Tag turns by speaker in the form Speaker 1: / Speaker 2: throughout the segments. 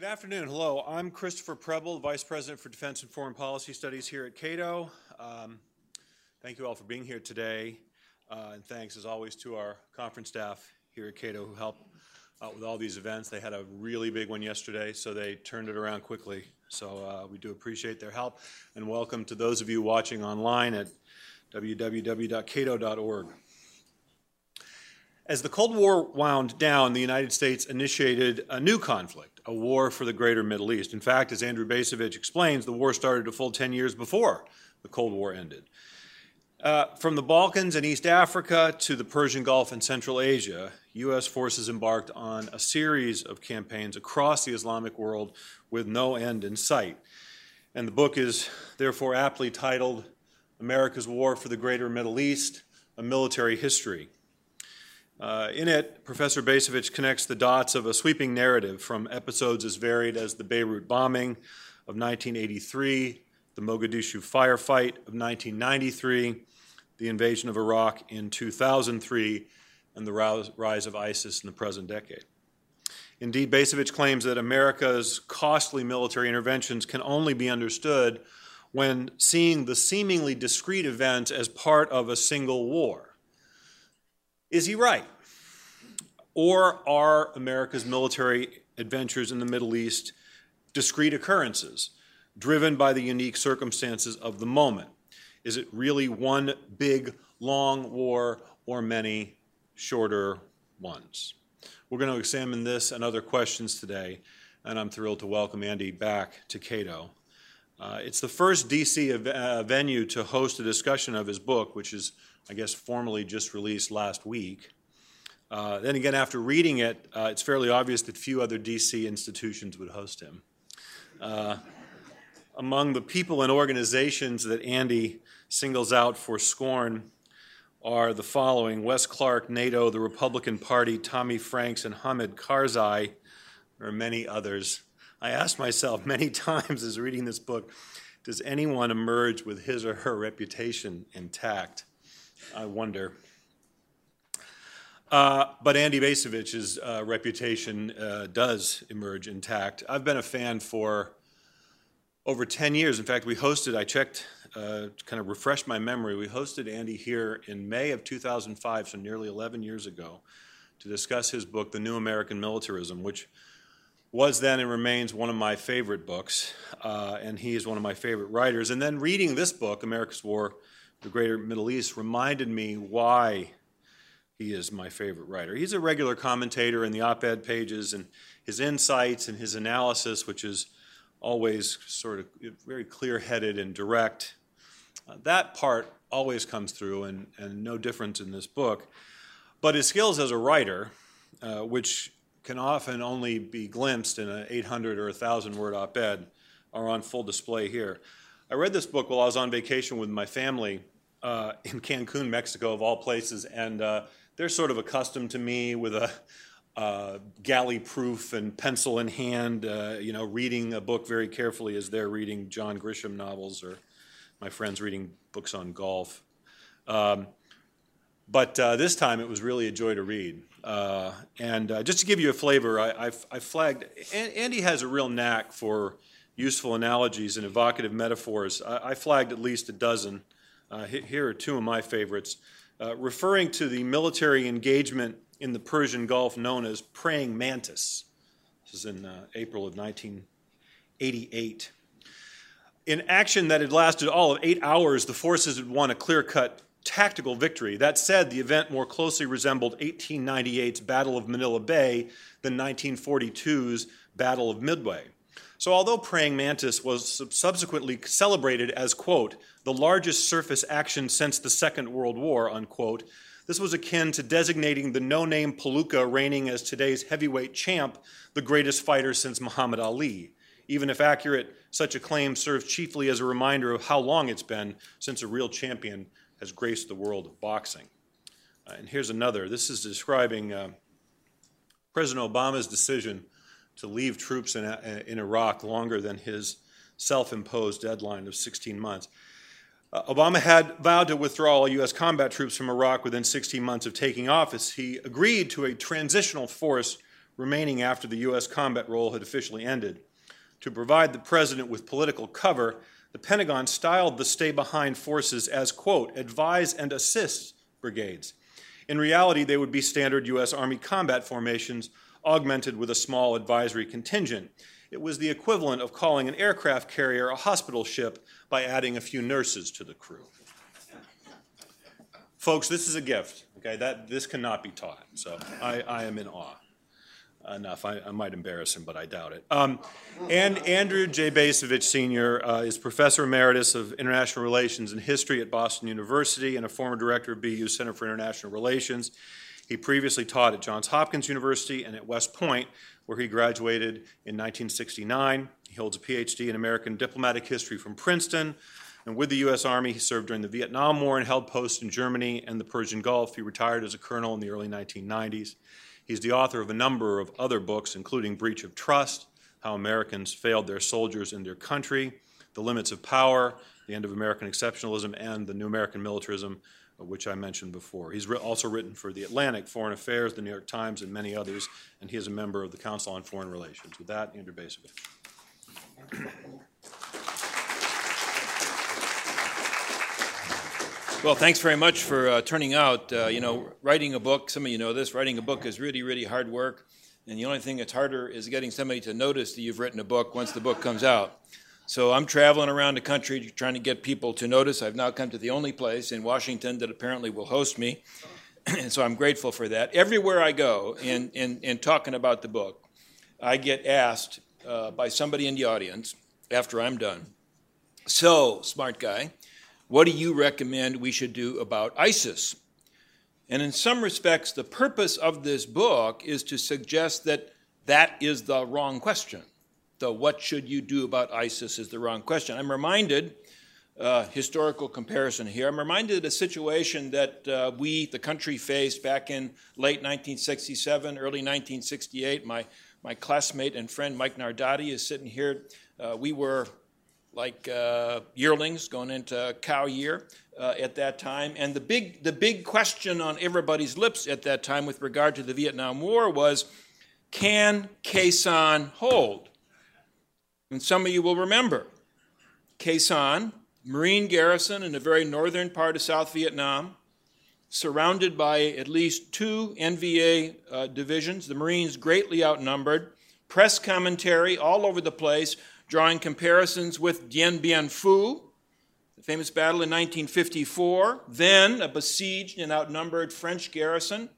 Speaker 1: Good afternoon. Hello, I'm Christopher Preble, Vice President for Defense and Foreign Policy Studies here at Cato. Um, thank you all for being here today. Uh, and thanks, as always, to our conference staff here at Cato who help out with all these events. They had a really big one yesterday, so they turned it around quickly. So uh, we do appreciate their help. And welcome to those of you watching online at www.cato.org. As the Cold War wound down, the United States initiated a new conflict, a war for the greater Middle East. In fact, as Andrew Bacevich explains, the war started a full 10 years before the Cold War ended. Uh, from the Balkans and East Africa to the Persian Gulf and Central Asia, U.S. forces embarked on a series of campaigns across the Islamic world with no end in sight. And the book is therefore aptly titled America's War for the Greater Middle East A Military History. Uh, in it, Professor Bacevich connects the dots of a sweeping narrative from episodes as varied as the Beirut bombing of 1983, the Mogadishu firefight of 1993, the invasion of Iraq in 2003, and the rise of ISIS in the present decade. Indeed, Bacevich claims that America's costly military interventions can only be understood when seeing the seemingly discrete events as part of a single war. Is he right? Or are America's military adventures in the Middle East discrete occurrences driven by the unique circumstances of the moment? Is it really one big, long war or many shorter ones? We're going to examine this and other questions today, and I'm thrilled to welcome Andy back to Cato. Uh, it's the first DC ev- uh, venue to host a discussion of his book, which is I guess, formally just released last week. Uh, then again, after reading it, uh, it's fairly obvious that few other DC institutions would host him. Uh, among the people and organizations that Andy singles out for scorn are the following Wes Clark, NATO, the Republican Party, Tommy Franks, and Hamid Karzai. There are many others. I asked myself many times as reading this book does anyone emerge with his or her reputation intact? I wonder. Uh, but Andy Bacevich's uh, reputation uh, does emerge intact. I've been a fan for over 10 years. In fact, we hosted, I checked, uh, kind of refresh my memory, we hosted Andy here in May of 2005, so nearly 11 years ago, to discuss his book, The New American Militarism, which was then and remains one of my favorite books, uh, and he is one of my favorite writers. And then reading this book, America's War the greater Middle East reminded me why he is my favorite writer. He's a regular commentator in the op ed pages, and his insights and his analysis, which is always sort of very clear headed and direct, uh, that part always comes through, and, and no difference in this book. But his skills as a writer, uh, which can often only be glimpsed in an 800 or 1,000 word op ed, are on full display here. I read this book while I was on vacation with my family uh, in Cancun, Mexico, of all places, and uh, they're sort of accustomed to me with a uh, galley proof and pencil in hand, uh, you know, reading a book very carefully as they're reading John Grisham novels or my friends reading books on golf. Um, but uh, this time it was really a joy to read. Uh, and just to give you a flavor, I, I've, I flagged, Andy has a real knack for useful analogies and evocative metaphors. I, I flagged at least a dozen. Uh, here are two of my favorites. Uh, referring to the military engagement in the Persian Gulf known as Praying Mantis. This is in uh, April of 1988. In action that had lasted all of eight hours, the forces had won a clear cut tactical victory. That said, the event more closely resembled 1898's Battle of Manila Bay than 1942's Battle of Midway. So, although praying mantis was subsequently celebrated as, quote, the largest surface action since the Second World War, unquote, this was akin to designating the no name Palooka reigning as today's heavyweight champ the greatest fighter since Muhammad Ali. Even if accurate, such a claim serves chiefly as a reminder of how long it's been since a real champion has graced the world of boxing. Uh, and here's another. This is describing uh, President Obama's decision to leave troops in, in Iraq longer than his self imposed deadline of 16 months. Uh, Obama had vowed to withdraw all U.S. combat troops from Iraq within 16 months of taking office. He agreed to a transitional force remaining after the U.S. combat role had officially ended. To provide the president with political cover, the Pentagon styled the stay behind forces as, quote, advise and assist brigades. In reality, they would be standard U.S. Army combat formations augmented with a small advisory contingent. It was the equivalent of calling an aircraft carrier a hospital ship by adding a few nurses to the crew. Folks, this is a gift. Okay, that this cannot be taught. So I, I am in awe. Enough. I, I, might embarrass him, but I doubt it. Um, and Andrew J. Bacevich Sr. Uh, is Professor Emeritus of International Relations and History at Boston University and a former director of BU Center for International Relations. He previously taught at Johns Hopkins University and at West Point, where he graduated in 1969. He holds a PhD in American diplomatic history from Princeton. And with the U.S. Army, he served during the Vietnam War and held posts in Germany and the Persian Gulf. He retired as a colonel in the early 1990s. He's the author of a number of other books, including Breach of Trust, How Americans Failed Their Soldiers and Their Country, The Limits of Power, The End of American Exceptionalism, and The New American Militarism, which I mentioned before. He's also written for The Atlantic, Foreign Affairs, The New York Times, and many others, and he is a member of the Council on Foreign Relations. With that, Andrew Bacevich.
Speaker 2: Well, thanks very much for uh, turning out. Uh, you know, writing a book, some of you know this, writing a book is really, really hard work. And the only thing that's harder is getting somebody to notice that you've written a book once the book comes out. So I'm traveling around the country trying to get people to notice. I've now come to the only place in Washington that apparently will host me. and so I'm grateful for that. Everywhere I go in, in, in talking about the book, I get asked uh, by somebody in the audience after I'm done, So, smart guy, what do you recommend we should do about ISIS? And in some respects, the purpose of this book is to suggest that that is the wrong question. The what should you do about ISIS is the wrong question. I'm reminded, uh, historical comparison here, I'm reminded of a situation that uh, we, the country, faced back in late 1967, early 1968. My, my classmate and friend Mike Nardati is sitting here. Uh, we were like uh, yearlings going into cow year uh, at that time. And the big, the big question on everybody's lips at that time with regard to the Vietnam War was can Sanh hold? And some of you will remember Sanh, Marine garrison in the very northern part of South Vietnam, surrounded by at least two NVA uh, divisions, the Marines greatly outnumbered, press commentary all over the place drawing comparisons with Dien Bien Phu, the famous battle in 1954. Then a besieged and outnumbered French garrison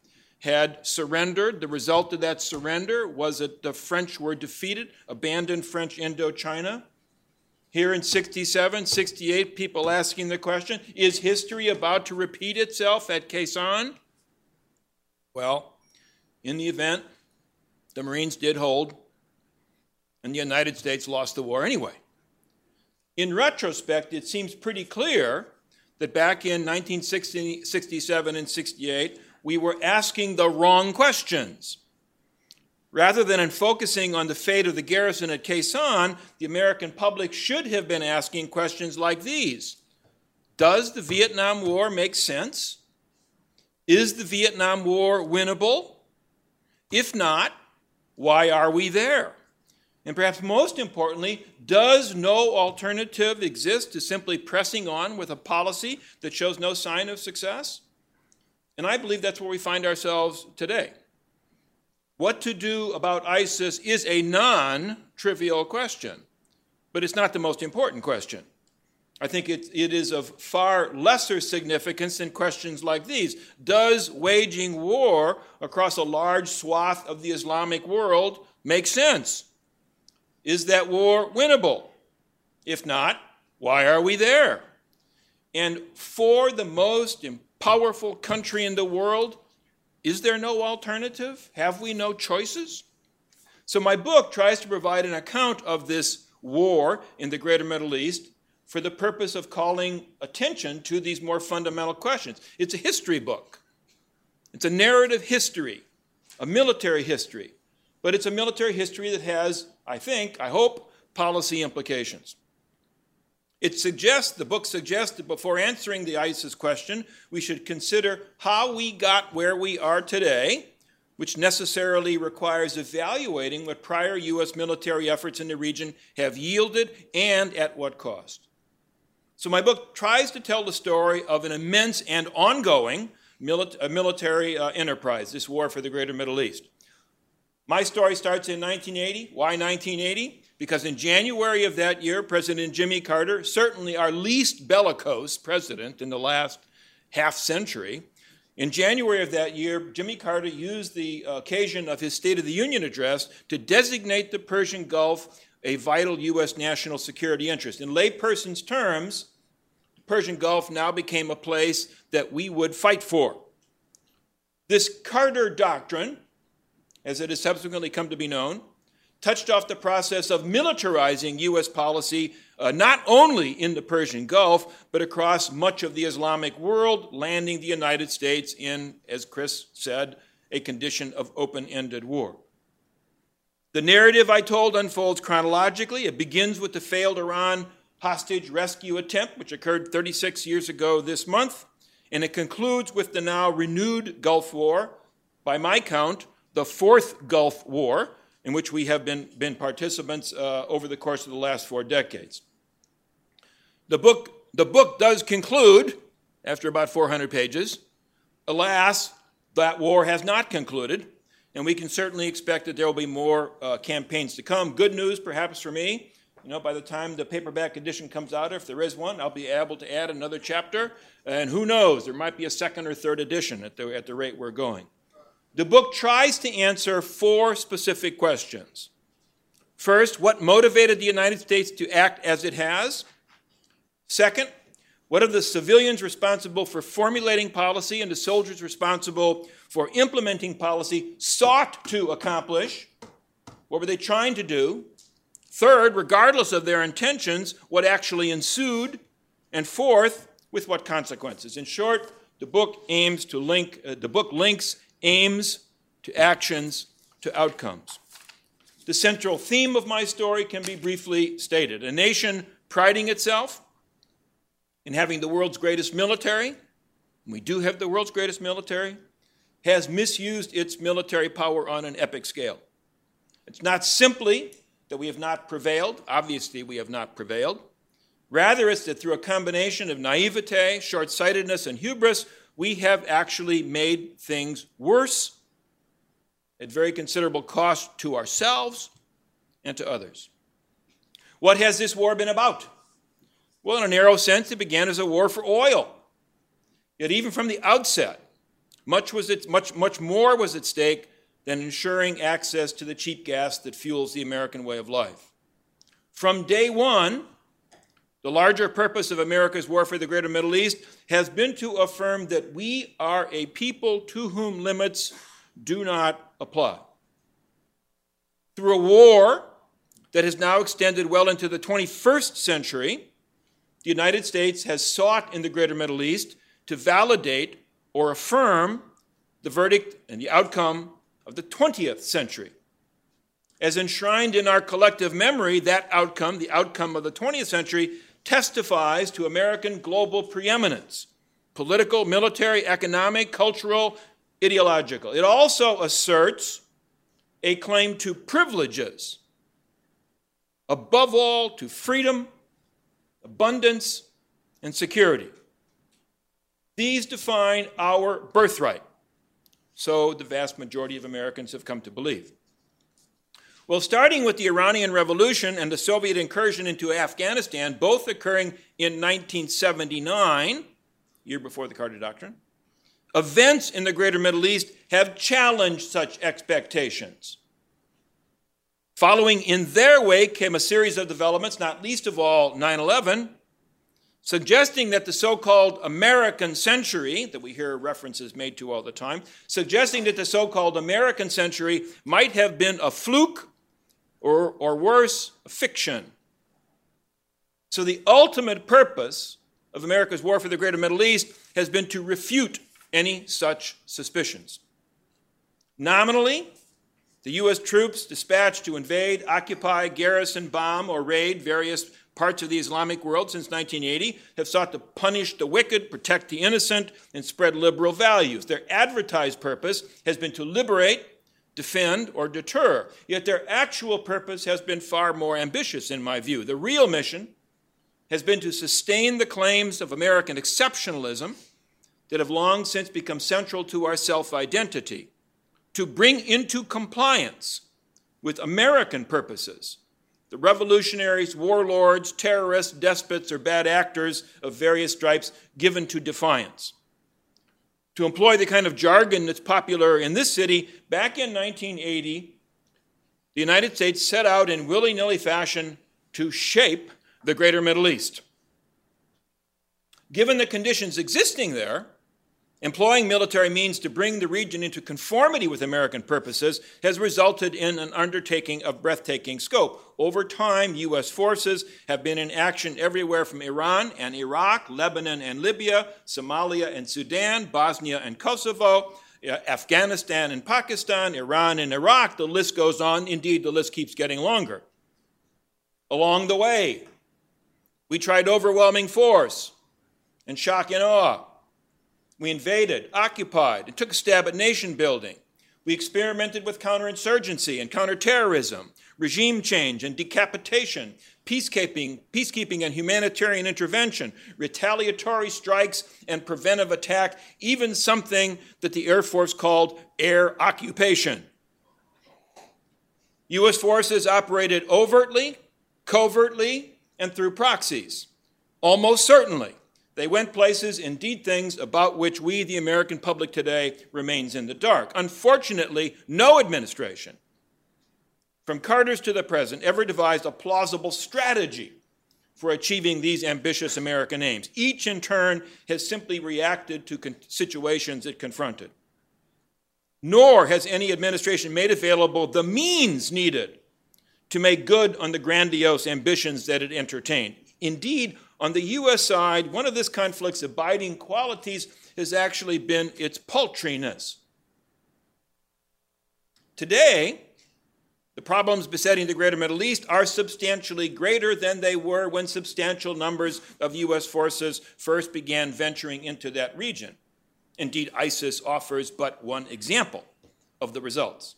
Speaker 2: had surrendered. The result of that surrender was that the French were defeated, abandoned French Indochina. Here in 67, 68, people asking the question is history about to repeat itself at Sanh? Well, in the event, the Marines did hold and the United States lost the war anyway. In retrospect, it seems pretty clear that back in 1967 and 68, we were asking the wrong questions. Rather than in focusing on the fate of the garrison at Sanh, the American public should have been asking questions like these Does the Vietnam War make sense? Is the Vietnam War winnable? If not, why are we there? And perhaps most importantly, does no alternative exist to simply pressing on with a policy that shows no sign of success? And I believe that's where we find ourselves today. What to do about ISIS is a non trivial question, but it's not the most important question. I think it, it is of far lesser significance than questions like these. Does waging war across a large swath of the Islamic world make sense? Is that war winnable? If not, why are we there? And for the most powerful country in the world, is there no alternative? Have we no choices? So, my book tries to provide an account of this war in the greater Middle East for the purpose of calling attention to these more fundamental questions. It's a history book, it's a narrative history, a military history, but it's a military history that has I think, I hope, policy implications. It suggests, the book suggests that before answering the ISIS question, we should consider how we got where we are today which necessarily requires evaluating what prior U.S. military efforts in the region have yielded and at what cost. So, my book tries to tell the story of an immense and ongoing military uh, enterprise, this war for the greater Middle East. My story starts in 1980. Why 1980? Because in January of that year, President Jimmy Carter, certainly our least bellicose president in the last half century, in January of that year, Jimmy Carter used the occasion of his State of the Union address to designate the Persian Gulf a vital U.S. national security interest. In layperson's terms, the Persian Gulf now became a place that we would fight for. This Carter Doctrine, as it has subsequently come to be known, touched off the process of militarizing U.S. policy uh, not only in the Persian Gulf, but across much of the Islamic world, landing the United States in, as Chris said, a condition of open ended war. The narrative I told unfolds chronologically. It begins with the failed Iran hostage rescue attempt, which occurred 36 years ago this month, and it concludes with the now renewed Gulf War, by my count, the fourth Gulf War, in which we have been, been participants uh, over the course of the last four decades. The book, the book does conclude, after about 400 pages, alas, that war has not concluded, and we can certainly expect that there will be more uh, campaigns to come. Good news, perhaps, for me. You know, by the time the paperback edition comes out, if there is one, I'll be able to add another chapter. And who knows, there might be a second or third edition at the, at the rate we're going. The book tries to answer four specific questions. First, what motivated the United States to act as it has? Second, what are the civilians responsible for formulating policy and the soldiers responsible for implementing policy sought to accomplish? What were they trying to do? Third, regardless of their intentions, what actually ensued? And fourth, with what consequences? In short, the book aims to link, uh, the book links aims to actions to outcomes. The central theme of my story can be briefly stated. A nation priding itself in having the world's greatest military, we do have the world's greatest military, has misused its military power on an epic scale. It's not simply that we have not prevailed, obviously, we have not prevailed. Rather, it's that through a combination of naivete, short sightedness, and hubris, we have actually made things worse at very considerable cost to ourselves and to others. What has this war been about? Well, in a narrow sense, it began as a war for oil. Yet, even from the outset, much, was it, much, much more was at stake than ensuring access to the cheap gas that fuels the American way of life. From day one, the larger purpose of America's war for the greater Middle East has been to affirm that we are a people to whom limits do not apply. Through a war that has now extended well into the 21st century, the United States has sought in the greater Middle East to validate or affirm the verdict and the outcome of the 20th century. As enshrined in our collective memory, that outcome, the outcome of the 20th century, testifies to American global preeminence political, military, economic, cultural, ideological. It also asserts a claim to privileges, above all, to freedom, abundance, and security. These define our birthright, so the vast majority of Americans have come to believe. Well, starting with the Iranian Revolution and the Soviet incursion into Afghanistan, both occurring in 1979, year before the Carter Doctrine, events in the greater Middle East have challenged such expectations. Following in their wake came a series of developments, not least of all 9 11, suggesting that the so called American century, that we hear references made to all the time, suggesting that the so called American century might have been a fluke or, or worse, fiction. So, the ultimate purpose of America's war for the greater Middle East has been to refute any such suspicions. Nominally, The U.S. troops dispatched to invade, occupy, garrison, bomb, or raid various parts of the Islamic world since 1980 have sought to punish the wicked, protect the innocent, and spread liberal values. Their advertised purpose has been to liberate, defend, or deter. Yet their actual purpose has been far more ambitious, in my view. The real mission has been to sustain the claims of American exceptionalism that have long since become central to our self identity, to bring into compliance with American purposes the revolutionaries, warlords, terrorists, despots, or bad actors of various stripes given to defiance. To employ the kind of jargon that's popular in this city, back in 1980, the United States set out in willy nilly fashion to shape the greater Middle East. Given the conditions existing there, Employing military means to bring the region into conformity with American purposes has resulted in an undertaking of breathtaking scope. Over time, U.S. forces have been in action everywhere from Iran and Iraq, Lebanon and Libya, Somalia and Sudan, Bosnia and Kosovo, uh, Afghanistan and Pakistan, Iran and Iraq. The list goes on. Indeed, the list keeps getting longer. Along the way, we tried overwhelming force and shock and awe. We invaded, occupied, and took a stab at nation building. We experimented with counterinsurgency and counterterrorism, regime change and decapitation, peacekeeping, peacekeeping and humanitarian intervention, retaliatory strikes and preventive attack, even something that the Air Force called air occupation. U.S. forces operated overtly, covertly, and through proxies. Almost certainly, they went places and did things about which we, the American public today, remains in the dark. Unfortunately, no administration, from Carter's to the present, ever devised a plausible strategy for achieving these ambitious American aims. Each, in turn, has simply reacted to situations it confronted. Nor has any administration made available the means needed to make good on the grandiose ambitions that it entertained. Indeed, on the U.S. side, one of this conflict's abiding qualities has actually been its paltriness. Today, the problems besetting the greater Middle East are substantially greater than they were when substantial numbers of U.S. forces first began venturing into that region. Indeed, ISIS offers but one example of the results.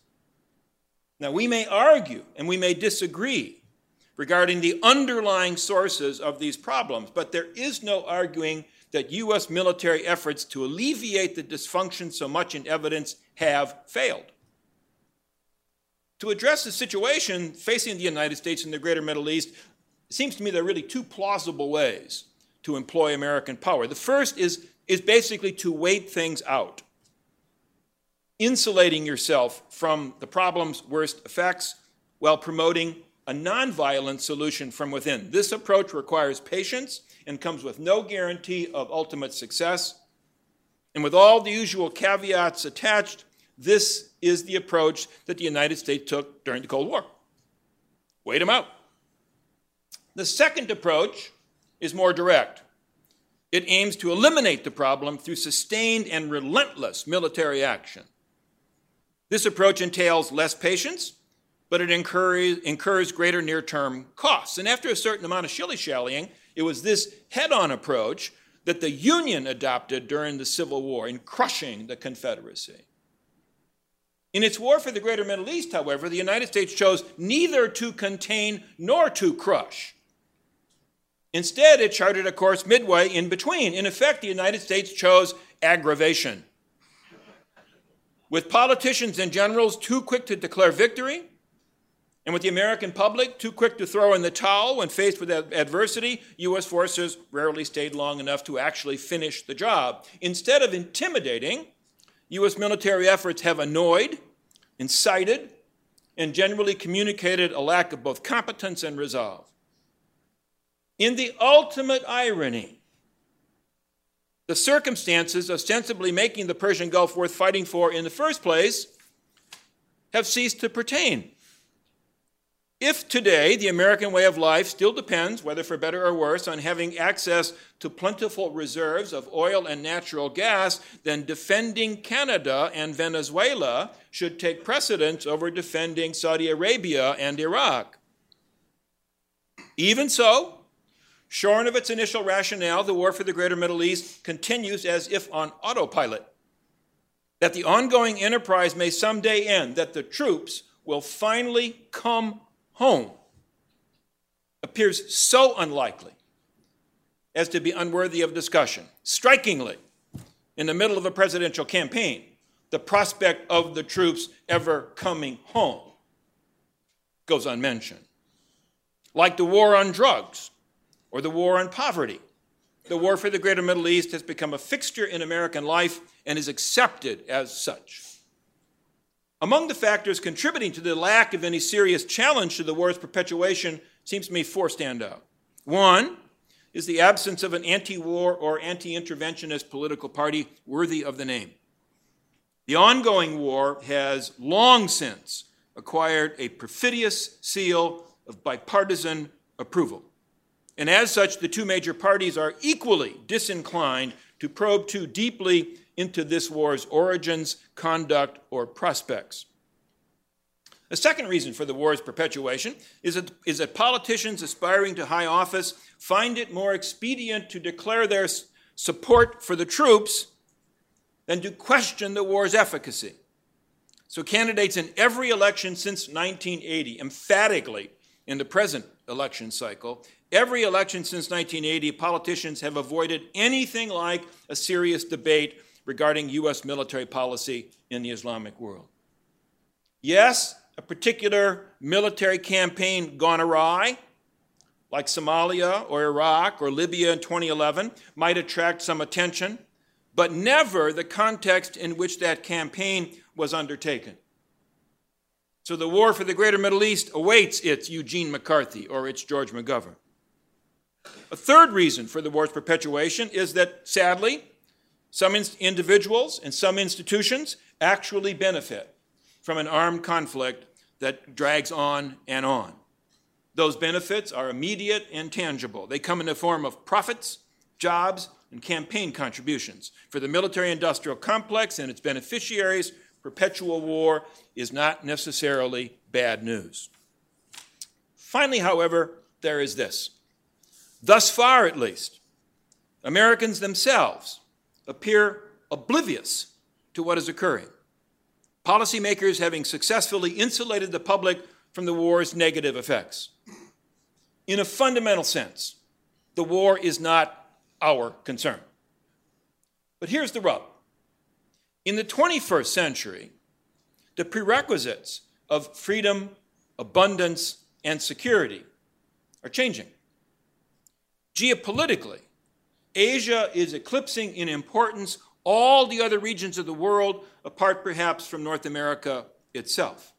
Speaker 2: Now, we may argue and we may disagree regarding the underlying sources of these problems, but there is no arguing that U.S. military efforts to alleviate the dysfunction so much in evidence have failed. To address the situation facing the United States and the greater Middle East, it seems to me there are really two plausible ways to employ American power. The first is, is basically to wait things out, insulating yourself from the problem's worst effects while promoting a nonviolent solution from within. This approach requires patience and comes with no guarantee of ultimate success. And with all the usual caveats attached, this is the approach that the United States took during the Cold War. Wait them out. The second approach is more direct. It aims to eliminate the problem through sustained and relentless military action. This approach entails less patience but it incurs, incurs greater near term costs. And after a certain amount of shilly shallying, it was this head on approach that the Union adopted during the Civil War in crushing the Confederacy. In its war for the greater Middle East, however, the United States chose neither to contain nor to crush. Instead, it charted a course midway in between. In effect, the United States chose aggravation. With politicians and generals too quick to declare victory, and with the American public too quick to throw in the towel when faced with adversity, U.S. forces rarely stayed long enough to actually finish the job. Instead of intimidating, U.S. military efforts have annoyed, incited, and generally communicated a lack of both competence and resolve. In the ultimate irony, the circumstances ostensibly making the Persian Gulf worth fighting for in the first place have ceased to pertain. If today the American way of life still depends, whether for better or worse, on having access to plentiful reserves of oil and natural gas, then defending Canada and Venezuela should take precedence over defending Saudi Arabia and Iraq. Even so, shorn of its initial rationale, the war for the greater Middle East continues as if on autopilot. That the ongoing enterprise may someday end, that the troops will finally come home, appears so unlikely as to be unworthy of discussion. Strikingly, in the middle of a presidential campaign, the prospect of the troops ever coming home goes unmentioned. Like the war on drugs or the war on poverty, the war for the greater Middle East has become a fixture in American life and is accepted as such. Among the factors contributing to the lack of any serious challenge to the war's perpetuation seems to me four stand out. One is the absence of an anti war or anti interventionist political party worthy of the name. The ongoing war has long since acquired a perfidious seal of bipartisan approval. And as such, the two major parties are equally disinclined to probe too deeply into this war's origins, conduct, or prospects. A second reason for the war's perpetuation is that, is that politicians aspiring to high office find it more expedient to declare their support for the troops than to question the war's efficacy. So, candidates in every election since 1980, emphatically in the present election cycle, every election since 1980, politicians have avoided anything like a serious debate regarding U.S. military policy in the Islamic world. Yes, a particular military campaign gone awry, like Somalia or Iraq or Libya in 2011, might attract some attention, but never the context in which that campaign was undertaken. So the war for the greater Middle East awaits its Eugene McCarthy or its George McGovern. A third reason for the war's perpetuation is that, sadly, some individuals and some institutions actually benefit from an armed conflict that drags on and on. Those benefits are immediate and tangible. They come in the form of profits, jobs, and campaign contributions. For the military industrial complex and its beneficiaries, perpetual war is not necessarily bad news. Finally, however, there is this. Thus far, at least, Americans themselves appear oblivious to what is occurring. Policymakers having successfully insulated the public from the war's negative effects. In a fundamental sense, the war is not our concern. But here's the rub in the 21st century, the prerequisites of freedom, abundance, and security are changing. Geopolitically, Asia is eclipsing in importance all the other regions of the world, apart perhaps from North America itself.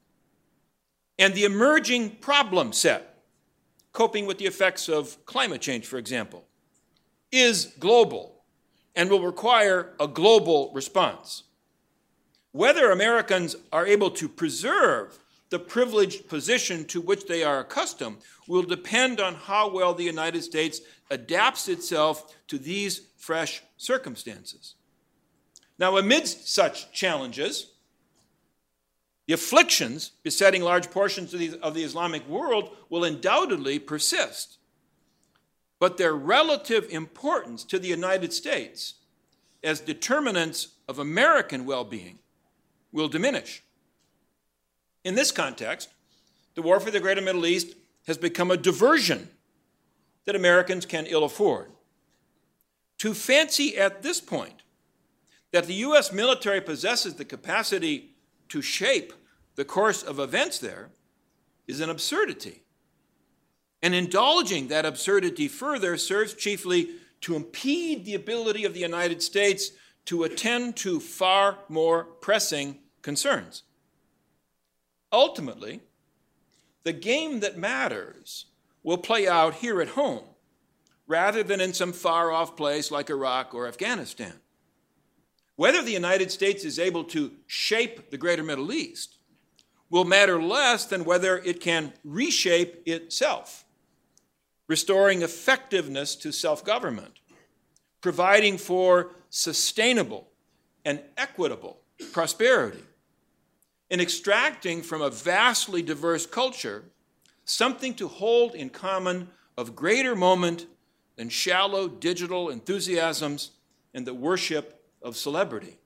Speaker 2: And the emerging problem set, coping with the effects of climate change, for example, is global and will require a global response. Whether Americans are able to preserve the privileged position to which they are accustomed will depend on how well the United States adapts itself to these fresh circumstances. Now, amidst such challenges, the afflictions besetting large portions of the, of the Islamic world will undoubtedly persist. But their relative importance to the United States as determinants of American well being will diminish. In this context, the war for the greater Middle East has become a diversion that Americans can ill afford. To fancy at this point that the U.S. military possesses the capacity to shape the course of events there is an absurdity. And indulging that absurdity further serves chiefly to impede the ability of the United States to attend to far more pressing concerns. Ultimately, the game that matters will play out here at home rather than in some far off place like Iraq or Afghanistan. Whether the United States is able to shape the greater Middle East will matter less than whether it can reshape itself, restoring effectiveness to self government, providing for sustainable and equitable prosperity, in extracting from a vastly diverse culture something to hold in common of greater moment than shallow digital enthusiasms and the worship of celebrity.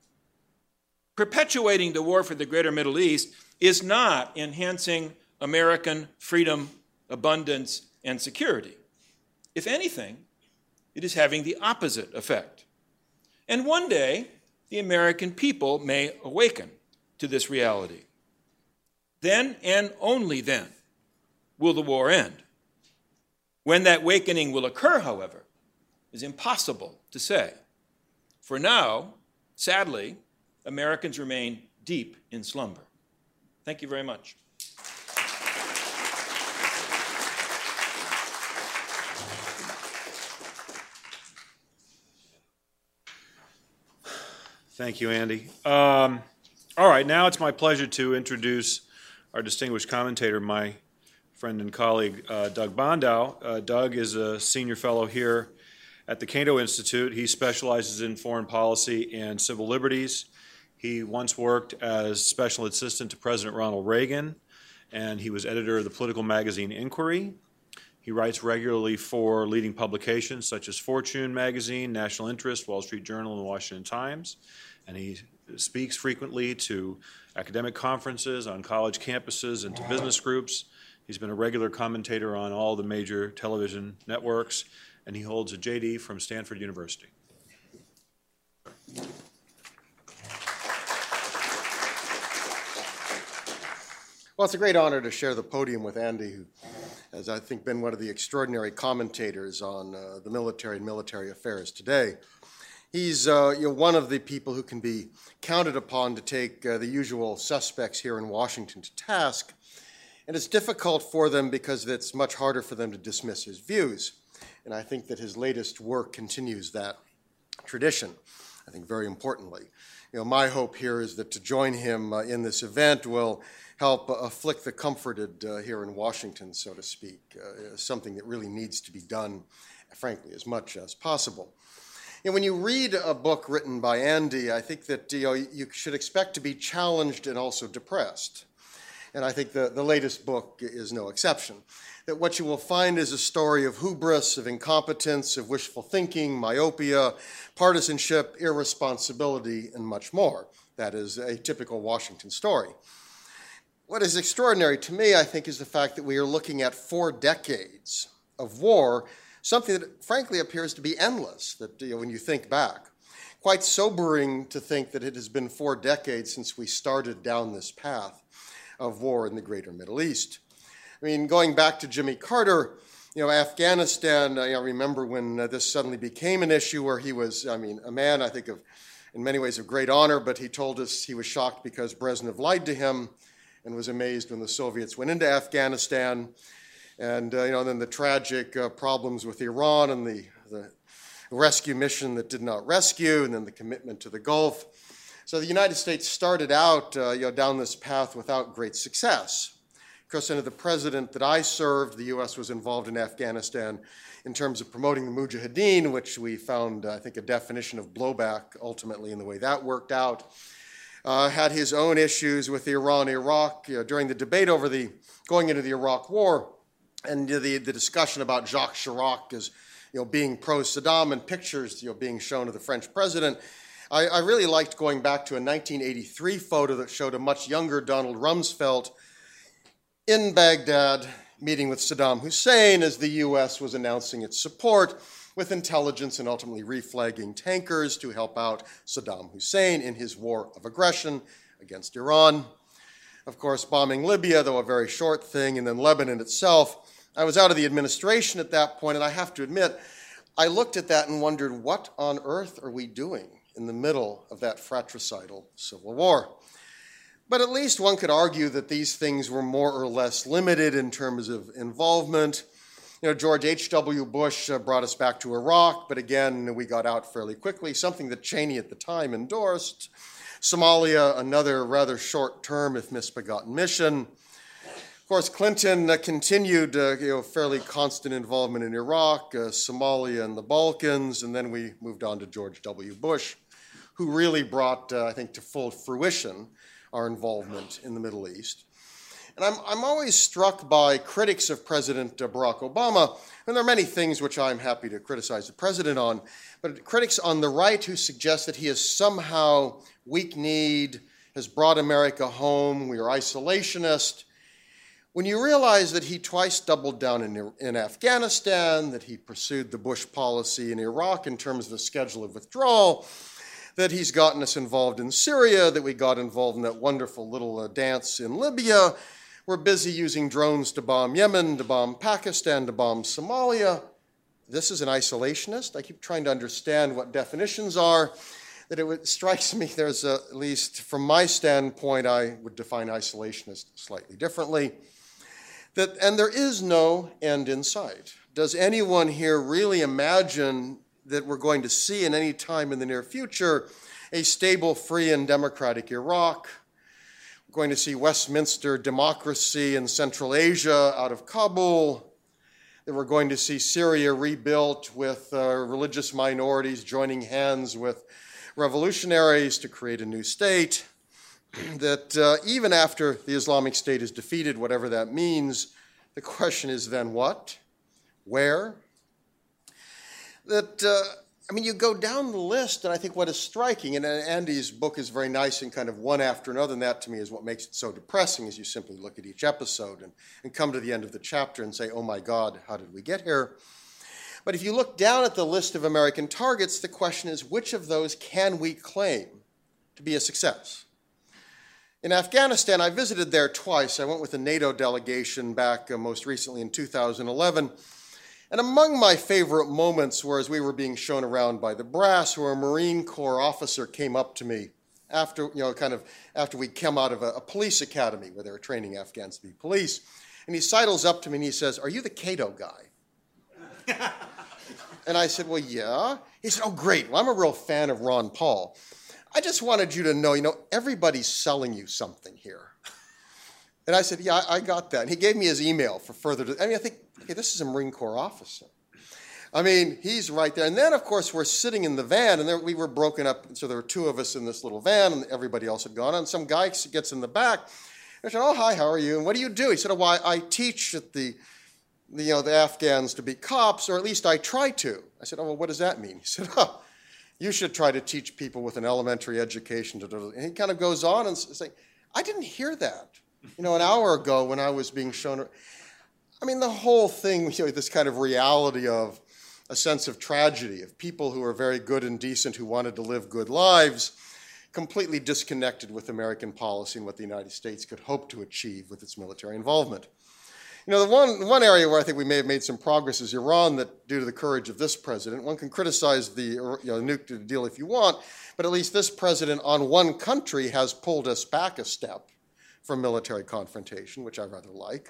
Speaker 2: Perpetuating the war for the greater Middle East is not enhancing American freedom, abundance, and security. If anything, it is having the opposite effect. And one day, the American people may awaken to this reality. Then and only then will the war end. When that awakening will occur, however, is impossible to say. For now, sadly, Americans remain deep in slumber. Thank you very much.
Speaker 1: Thank you, Andy. Um, all right, now it's my pleasure to introduce our distinguished commentator, my friend and colleague, uh, Doug Bandow. Uh, Doug is a senior fellow here at the Cato Institute. He specializes in foreign policy and civil liberties. He once worked as special assistant to President Ronald Reagan, and he was editor of the political magazine Inquiry. He writes regularly for leading publications such as Fortune magazine, National Interest, Wall Street Journal, and the Washington Times and he speaks frequently to academic conferences, on college campuses, and to business groups. He's been a regular commentator on all the major television networks, and he holds a JD from Stanford University.
Speaker 3: Well, it's a great honor to share the podium with Andy, who has, I think, been one of the extraordinary commentators on uh, the military and military affairs today. He's uh, you know, one of the people who can be counted upon to take uh, the usual suspects here in Washington to task. And it's difficult for them because it's much harder for them to dismiss his views. And I think that his latest work continues that tradition, I think very importantly. You know, my hope here is that to join him uh, in this event will help uh, afflict the comforted uh, here in Washington, so to speak, uh, something that really needs to be done, frankly, as much as possible. And when you read a book written by Andy, I think that you, know, you should expect to be challenged and also depressed. And I think the, the latest book is no exception. That what you will find is a story of hubris, of incompetence, of wishful thinking, myopia, partisanship, irresponsibility, and much more. That is a typical Washington story. What is extraordinary to me, I think, is the fact that we are looking at four decades of war something that frankly appears to be endless that you know, when you think back. Quite sobering to think that it has been four decades since we started down this path of war in the greater Middle East. I mean, going back to Jimmy Carter, you know, Afghanistan, I remember when uh, this suddenly became an issue where he was, I mean, a man, I think, of in many ways of great honor, but he told us he was shocked because Brezhnev lied to him and was amazed when the Soviets went into Afghanistan and uh, you know then the tragic uh, problems with Iran and the, the rescue mission that did not rescue, and then the commitment to the Gulf. So the United States started out uh, you know, down this path without great success. Of course, under the president that I served, the U.S. was involved in Afghanistan in terms of promoting the Mujahideen, which we found, I think, a definition of blowback ultimately in the way that worked out. Uh, had his own issues with Iran, Iraq you know, during the debate over the going into the Iraq War and the, the discussion about Jacques Chirac as you know, being pro Saddam and pictures you know, being shown of the French president. I, I, really liked going back to a 1983 photo that showed a much younger Donald Rumsfeld in Baghdad meeting with Saddam Hussein as the U.S. was announcing its support with intelligence and ultimately reflagging tankers to help out Saddam Hussein in his war of aggression against Iran. Of course, bombing Libya, though a very short thing, and then Lebanon itself I was out of the administration at that point, and I have to admit, I looked at that and wondered, what on earth are we doing in the middle of that fratricidal civil war? But at least one could argue that these things were more or less limited in terms of involvement. You know, George H.W. Bush uh, brought us back to Iraq, but again, we got out fairly quickly, something that Cheney at the time endorsed. Somalia, another rather short term, if misbegotten mission. Of course, Clinton uh, continued uh, you know, fairly constant involvement in Iraq, uh, Somalia, and the Balkans, and then we moved on to George W. Bush, who really brought, uh, I think, to full fruition our involvement in the Middle East. And I'm, I'm always struck by critics of President Barack Obama, and there are many things which I'm happy to criticize the president on, but critics on the right who suggest that he has somehow weak kneed, has brought America home, we are isolationist. When you realize that he twice doubled down in, in Afghanistan, that he pursued the Bush policy in Iraq in terms of the schedule of withdrawal, that he's gotten us involved in Syria, that we got involved in that wonderful little uh, dance in Libya, we're busy using drones to bomb Yemen, to bomb Pakistan, to bomb Somalia. This is an isolationist. I keep trying to understand what definitions are. That it strikes me there's a, at least from my standpoint, I would define isolationist slightly differently. That, and there is no end in sight. Does anyone here really imagine that we're going to see in any time in the near future a stable, free, and democratic Iraq, We're going to see Westminster democracy in Central Asia out of Kabul, that we're going to see Syria rebuilt with uh, religious minorities joining hands with revolutionaries to create a new state, that uh, even after the Islamic State is defeated, whatever that means, the question is then what? Where? That uh, I mean, you go down the list, and I think what is striking, and Andy's book is very nice and kind of one after another, and that to me is what makes it so depressing, is you simply look at each episode and, and come to the end of the chapter and say, oh my God, how did we get here? But if you look down at the list of American targets, the question is, which of those can we claim to be a success? In Afghanistan, I visited there twice. I went with a NATO delegation back uh, most recently in 2011. And among my favorite moments were as we were being shown around by the brass, where a Marine Corps officer came up to me after, you know, kind of after we'd come out of a, a police academy where they were training Afghans to be police. And he sidles up to me and he says, Are you the Cato guy? and I said, Well, yeah. He said, Oh, great. Well, I'm a real fan of Ron Paul. I just wanted you to know, you know, everybody's selling you something here. And I said, Yeah, I got that. And he gave me his email for further. I mean, I think okay, this is a Marine Corps officer. I mean, he's right there. And then, of course, we're sitting in the van, and there, we were broken up. So there were two of us in this little van, and everybody else had gone. And some guy gets in the back. I said, "Oh, hi, how are you? And what do you do?" He said, "Oh, well, I, teach at the, you know, the Afghans to be cops, or at least I try to." I said, "Oh, well, what does that mean?" He said, "Oh, you should try to teach people with an elementary education." And he kind of goes on and say, "I didn't hear that, you know, an hour ago when I was being shown." I mean, the whole thing, you know, this kind of reality of a sense of tragedy, of people who are very good and decent who wanted to live good lives, completely disconnected with American policy and what the United States could hope to achieve with its military involvement. You know, the one, one area where I think we may have made some progress is Iran, that due to the courage of this president, one can criticize the you know, nuclear deal if you want, but at least this president on one country has pulled us back a step from military confrontation, which I rather like.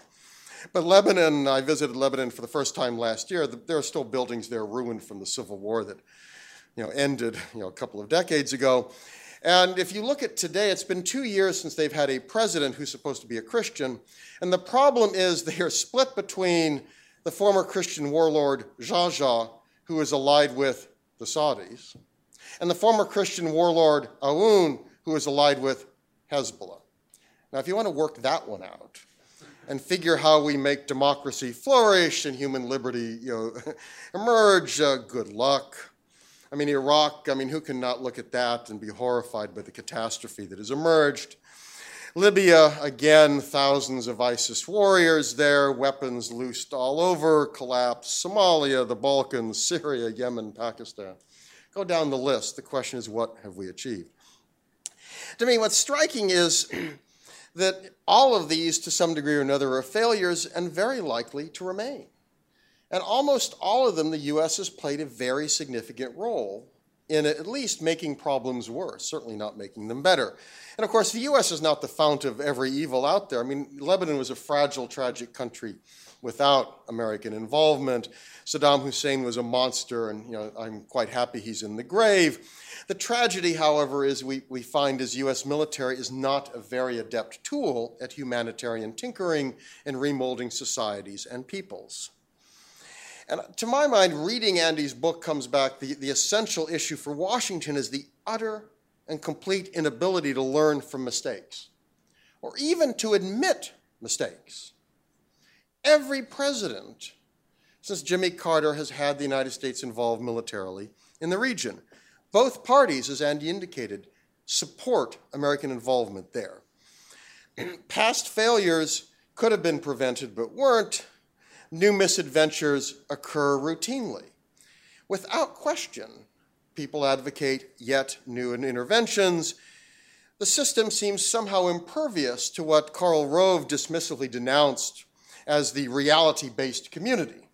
Speaker 3: But Lebanon, I visited Lebanon for the first time last year. There are still buildings there ruined from the civil war that you know, ended you know, a couple of decades ago. And if you look at today, it's been two years since they've had a president who's supposed to be a Christian. And the problem is they are split between the former Christian warlord Geagea, who is allied with the Saudis, and the former Christian warlord Aoun, who is allied with Hezbollah. Now, if you want to work that one out, and figure how we make democracy flourish and human liberty you know, emerge, uh, good luck. I mean, Iraq, I mean, who can not look at that and be horrified by the catastrophe that has emerged? Libya, again, thousands of ISIS warriors there, weapons loosed all over, collapse. Somalia, the Balkans, Syria, Yemen, Pakistan. Go down the list. The question is, what have we achieved? To me, what's striking is that all of these, to some degree or another, are failures and very likely to remain. And almost all of them, the U.S. has played a very significant role in at least making problems worse, certainly not making them better. And of course, the U.S. is not the fount of every evil out there. I mean, Lebanon was a fragile, tragic country without American involvement. Saddam Hussein was a monster, and you know, I'm quite happy he's in the grave. The tragedy, however, is we, we find as U.S. military is not a very adept tool at humanitarian tinkering and remolding societies and peoples. And to my mind, reading Andy's book comes back, the, the essential issue for Washington is the utter and complete inability to learn from mistakes, or even to admit mistakes. Every president since Jimmy Carter has had the United States involved militarily in the region. Both parties, as Andy indicated, support American involvement there. Past failures could have been prevented but weren't. New misadventures occur routinely. Without question, people advocate yet new interventions. The system seems somehow impervious to what Karl Rove dismissively denounced as the reality based community.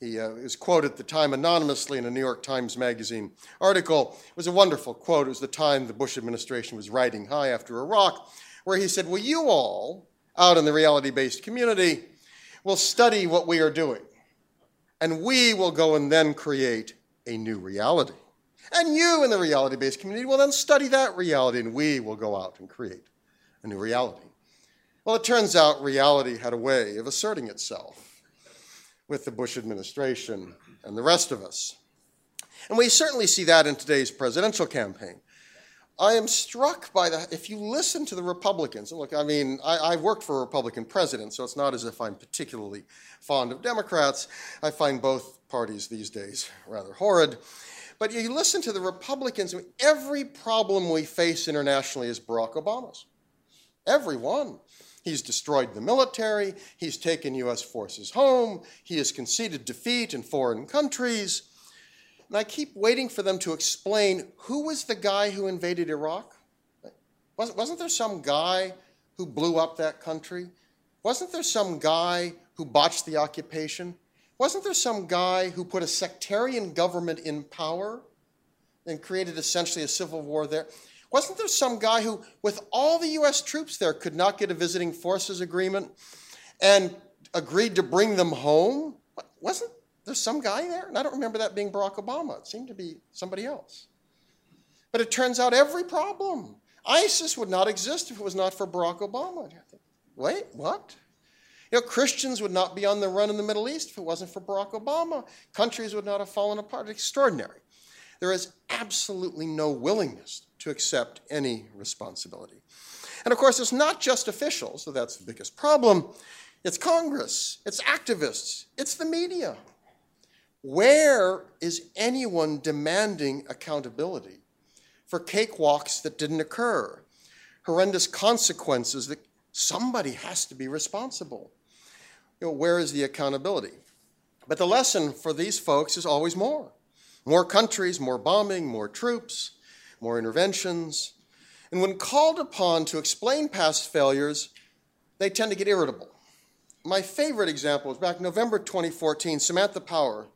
Speaker 3: He uh, was quoted at the time anonymously in a New York Times Magazine article. It was a wonderful quote. It was the time the Bush administration was riding high after Iraq, where he said, Well, you all out in the reality based community will study what we are doing, and we will go and then create a new reality. And you in the reality based community will then study that reality, and we will go out and create a new reality. Well, it turns out reality had a way of asserting itself with the Bush administration and the rest of us. And we certainly see that in today's presidential campaign. I am struck by the, if you listen to the Republicans, and look, I mean, I, have worked for a Republican president, so it's not as if I'm particularly fond of Democrats. I find both parties these days rather horrid. But you listen to the Republicans, every problem we face internationally is Barack Obama's. Every one. He's destroyed the military. He's taken U.S. forces home. He has conceded defeat in foreign countries. And I keep waiting for them to explain who was the guy who invaded Iraq? Wasn't there some guy who blew up that country? Wasn't there some guy who botched the occupation? Wasn't there some guy who put a sectarian government in power and created essentially a civil war there? Wasn't there some guy who, with all the US troops there, could not get a visiting forces agreement and agreed to bring them home? Wasn't there some guy there? And I don't remember that being Barack Obama. It seemed to be somebody else. But it turns out every problem. ISIS would not exist if it was not for Barack Obama. Wait, what? You know, Christians would not be on the run in the Middle East if it wasn't for Barack Obama. Countries would not have fallen apart. Extraordinary. There is absolutely no willingness to accept any responsibility. And of course, it's not just officials, so that's the biggest problem. It's Congress, it's activists, it's the media. Where is anyone demanding accountability for cakewalks that didn't occur? Horrendous consequences that somebody has to be responsible. You know, where is the accountability? But the lesson for these folks is always more. More countries, more bombing, more troops, more interventions. And when called upon to explain past failures, they tend to get irritable. My favorite example is back November 2014, Samantha Power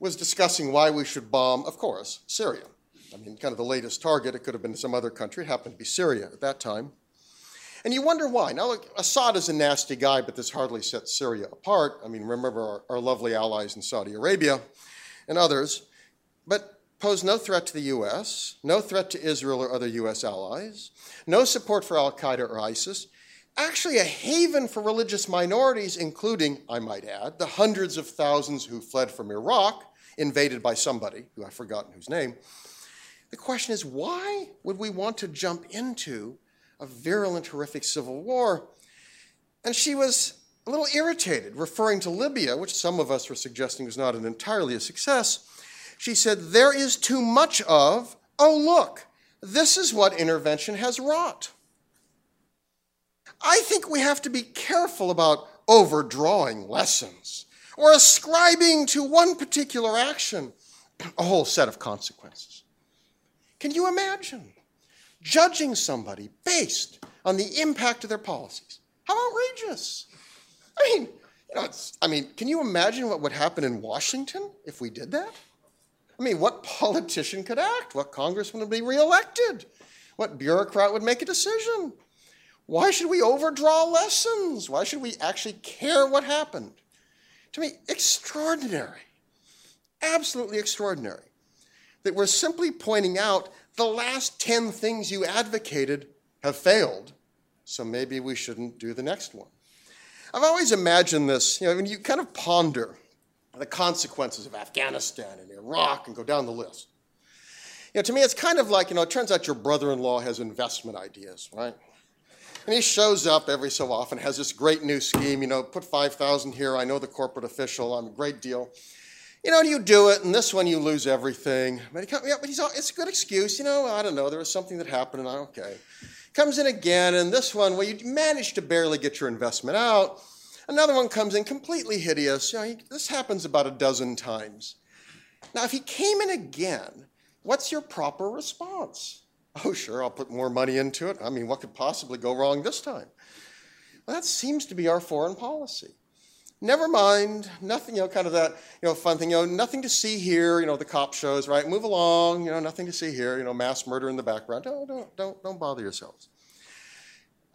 Speaker 3: was discussing why we should bomb, of course, Syria. I mean, kind of the latest target. It could have been some other country. It happened to be Syria at that time. And you wonder why. Now, look, Assad is a nasty guy, but this hardly sets Syria apart. I mean, remember our, our lovely allies in Saudi Arabia and others. But pose no threat to the U.S., no threat to Israel or other U.S. allies, no support for Al Qaeda or ISIS, actually a haven for religious minorities, including, I might add, the hundreds of thousands who fled from Iraq, invaded by somebody who I've forgotten whose name. The question is why would we want to jump into a virulent, horrific civil war? And she was a little irritated, referring to Libya, which some of us were suggesting was not an entirely a success she said, There is too much of, oh, look, this is what intervention has wrought. I think we have to be careful about overdrawing lessons or ascribing to one particular action a whole set of consequences. Can you imagine judging somebody based on the impact of their policies? How outrageous! I mean, you know, I mean, can you imagine what would happen in Washington if we did that? I mean, what politician could act? What congressman would be reelected? What bureaucrat would make a decision? Why should we overdraw lessons? Why should we actually care what happened? To me, extraordinary. Absolutely extraordinary. That we're simply pointing out the last 10 things you advocated have failed, so maybe we shouldn't do the next one. I've always imagined this, you know, when you kind of ponder the consequences of Afghanistan and Iraq and go down the list. You know, to me, it's kind of like, you know, it turns out your brother in law has investment ideas, right? And he shows up every so often, has this great new scheme, you know, put 5,000 here, I know the corporate official, I'm a great deal. You know, and you do it, and this one you lose everything. But, he come, yeah, but he's all, it's a good excuse, you know, I don't know, there was something that happened, and I, okay. Comes in again, and this one, well, you managed to barely get your investment out. Another one comes in completely hideous. You know, he, this happens about a dozen times. Now, if he came in again, what's your proper response? Oh, sure, I'll put more money into it. I mean, what could possibly go wrong this time? Well, that seems to be our foreign policy. Never mind, nothing, you know, kind of that, you know, fun thing, you know, nothing to see here, you know, the cop shows, right? Move along, you know, nothing to see here, you know, mass murder in the background. Don't, don't, don't, don't bother yourselves.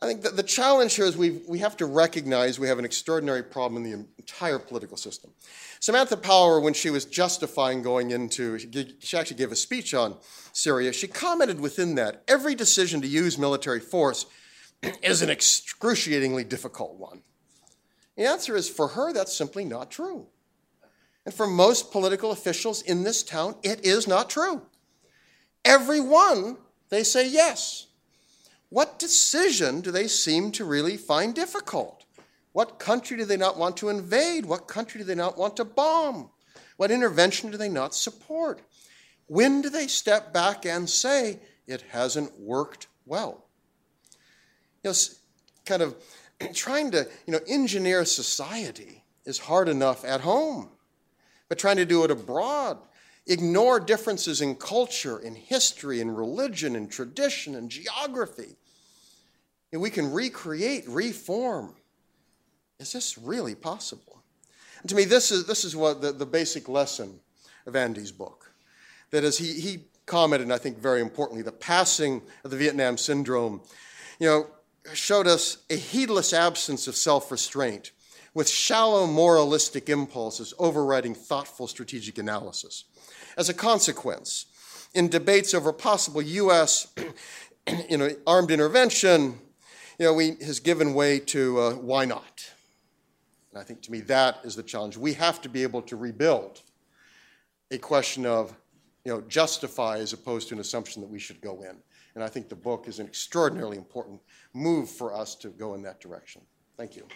Speaker 3: I think the challenge here is we we have to recognize we have an extraordinary problem in the entire political system. Samantha Power, when she was justifying going into, she actually gave a speech on Syria, she commented within that every decision to use military force is an excruciatingly difficult one. The answer is for her, that's simply not true. And for most political officials in this town, it is not true. Every one, they say yes. What decision do they seem to really find difficult? What country do they not want to invade? What country do they not want to bomb? What intervention do they not support? When do they step back and say, it hasn't worked well? You know, kind of trying to you know, engineer society is hard enough at home, but trying to do it abroad, ignore differences in culture, in history, in religion, in tradition, in geography, and we can recreate, reform. Is this really possible? And to me, this is, this is what the, the basic lesson of Andy's book. That as he, he commented, I think very importantly, the passing of the Vietnam syndrome, you know, showed us a heedless absence of self restraint with shallow moralistic impulses overriding thoughtful strategic analysis. As a consequence, in debates over possible U.S. you know, armed intervention, you know, we, has given way to uh, why not? And I think to me that is the challenge. We have to be able to rebuild a question of, you know, justify as opposed to an assumption that we should go in. And I think the book is an extraordinarily important move for us to go in that direction. Thank you.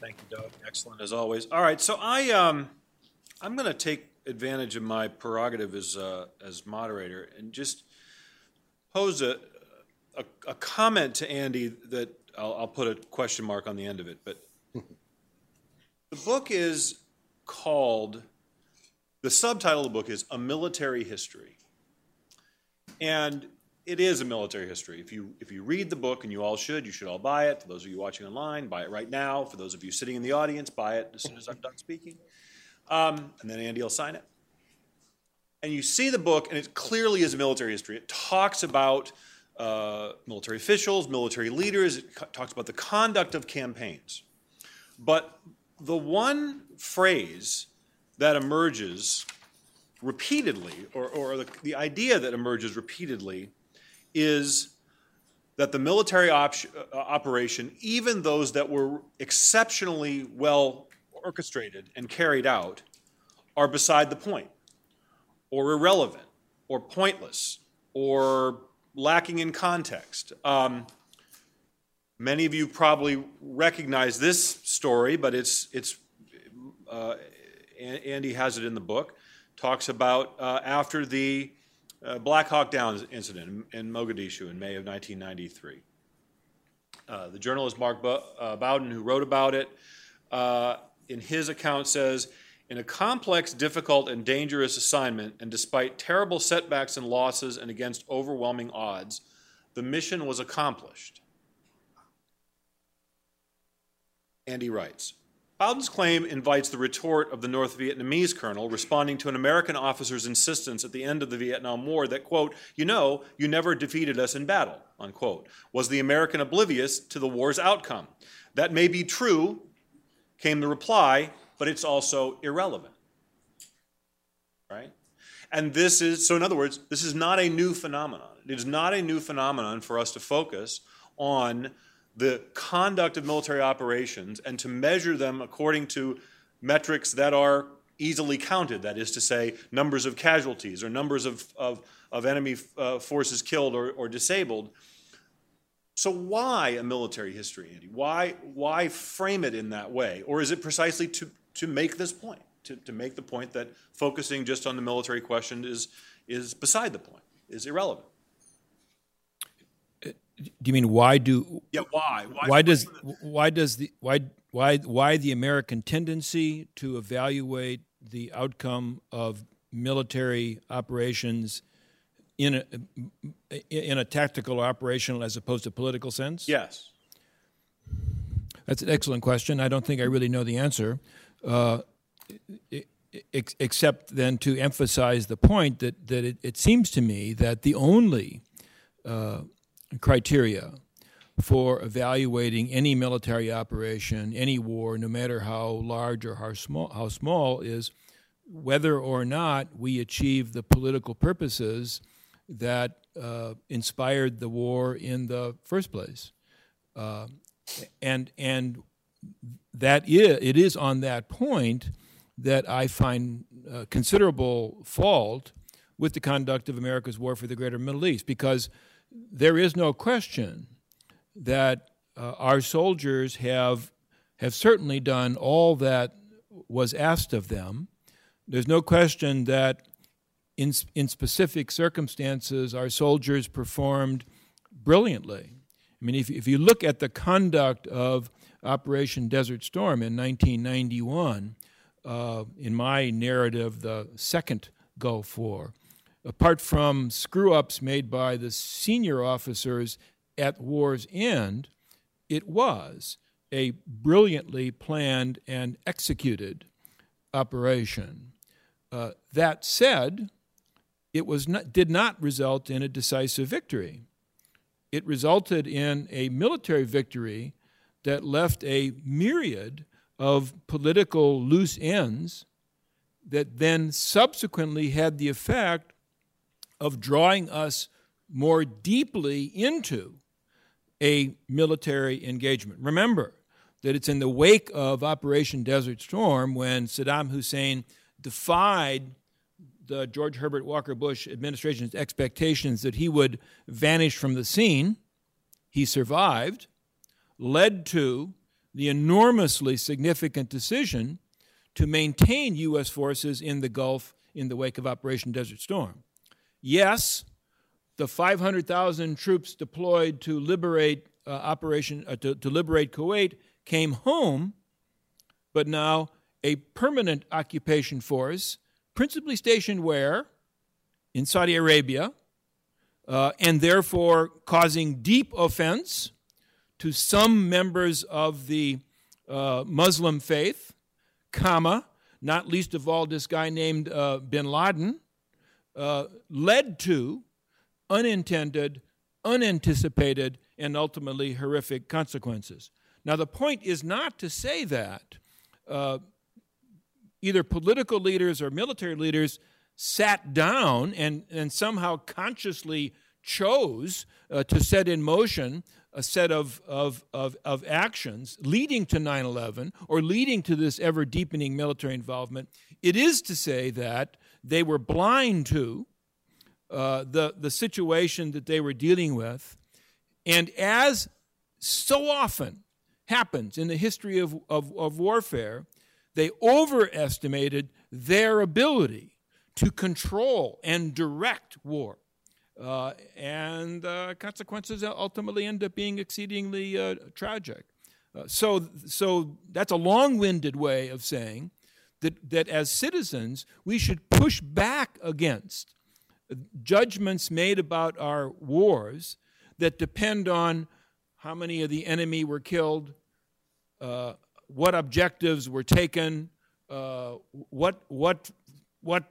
Speaker 1: Thank you, Doug. Excellent as always. All right, so I um, I'm going to take advantage of my prerogative as, uh, as moderator and just pose a, a, a comment to Andy that I'll, I'll, put a question mark on the end of it. But the book is called, the subtitle of the book is A Military History. And it is a military history. If you, if you read the book, and you all should, you should all buy it. For those of you watching online, buy it right now. For those of you sitting in the audience, buy it as soon as I'm done speaking. Um, and then Andy will sign it. And you see the book, and it clearly is military history. It talks about uh, military officials, military leaders, it talks about the conduct of campaigns. But the one phrase that emerges repeatedly, or, or the, the idea that emerges repeatedly, is that the military op- uh, operation, even those that were exceptionally well orchestrated and carried out are beside the point, or irrelevant, or pointless, or lacking in context. Um, many of you probably recognize this story, but it's, it's uh, Andy has it in the book. Talks about uh, after the uh, Black Hawk Down incident in, in, Mogadishu in May of 1993. Uh, the journalist Mark uh, Bowden, who wrote about it, uh, in his account says, in a complex, difficult, and dangerous assignment, and despite terrible setbacks and losses and against overwhelming odds, the mission was accomplished. And he writes Bowden's claim invites the retort of the North Vietnamese colonel responding to an American officer's insistence at the end of the Vietnam War that, quote, you know, you never defeated us in battle, unquote. Was the American oblivious to the war's outcome? That may be true, came the reply, but it's also irrelevant. Right? And this is, so in other words, this is not a new phenomenon. It is not a new phenomenon for us to focus on the conduct of military operations and to measure them according to metrics that are easily counted, that is to say, numbers of casualties or numbers of, of, of enemy uh, forces killed or, or disabled. So why a military history, Andy? Why, why frame it in that way? Or is it precisely to, to make this point, to, to make the point that focusing just on the military question is, is beside the point, is irrelevant?
Speaker 2: Do you mean why do
Speaker 1: Yeah, why?
Speaker 2: why does why does the why why why the American tendency to evaluate the outcome of military operations in a in a tactical or operational as opposed to political sense?
Speaker 1: Yes.
Speaker 2: That's an excellent question. I don't think I really know the answer, uh, ex- except then to emphasize the point that that it, it seems to me that the only uh, criteria for evaluating any military operation, any war, no matter how large or how small, how small, is whether or not we achieve the political purposes that uh, inspired the war in the first place. Uh, and and that is, it is on that point that I find uh, considerable fault with the conduct of America's war for the greater Middle East because there is no question that uh, our soldiers have have certainly done all that was asked of them. There's no question that in in specific circumstances our soldiers performed brilliantly. I mean, if if you look at the conduct of Operation Desert Storm in 1991, uh, in my narrative, the second Gulf War, apart from screw ups made by the senior officers at war's end, it was a brilliantly planned and executed operation. Uh, that said, it was not, did not result in a decisive victory. It resulted in a military victory that left a myriad of political loose ends that then subsequently had the effect of drawing us more deeply into a military engagement. Remember that it's in the wake of Operation Desert Storm when Saddam Hussein defied the George Herbert Walker Bush administration's expectations that he would vanish from the scene. He survived, led to the enormously significant decision to maintain U.S. forces in the Gulf in the wake of Operation Desert Storm. Yes, the 500,000 troops deployed to liberate uh, operation uh, to, to liberate Kuwait came home, but now a permanent occupation force, principally stationed where? In Saudi Arabia, uh, and therefore causing deep offense to some members of the uh, Muslim faith, comma, not least of all this guy named uh, bin Laden, uh, led to unintended, unanticipated, and ultimately horrific consequences. Now, the point is not to say that uh, either political leaders or military leaders sat down and, and somehow consciously chose uh, to set in motion a set of, of, of, of actions leading to 9 11 or leading to this ever deepening military involvement. It is to say that they were blind to uh, the, the situation that they were dealing with. And as so often happens in the history of, of, of warfare, they overestimated their ability to control and direct war. Uh, and uh, consequences ultimately end up being exceedingly uh, tragic. Uh, so, so that's a long-winded way of saying that, that as citizens we should push back against judgments made about our wars that depend on how many of the enemy were killed, uh, what objectives were taken, uh, what what what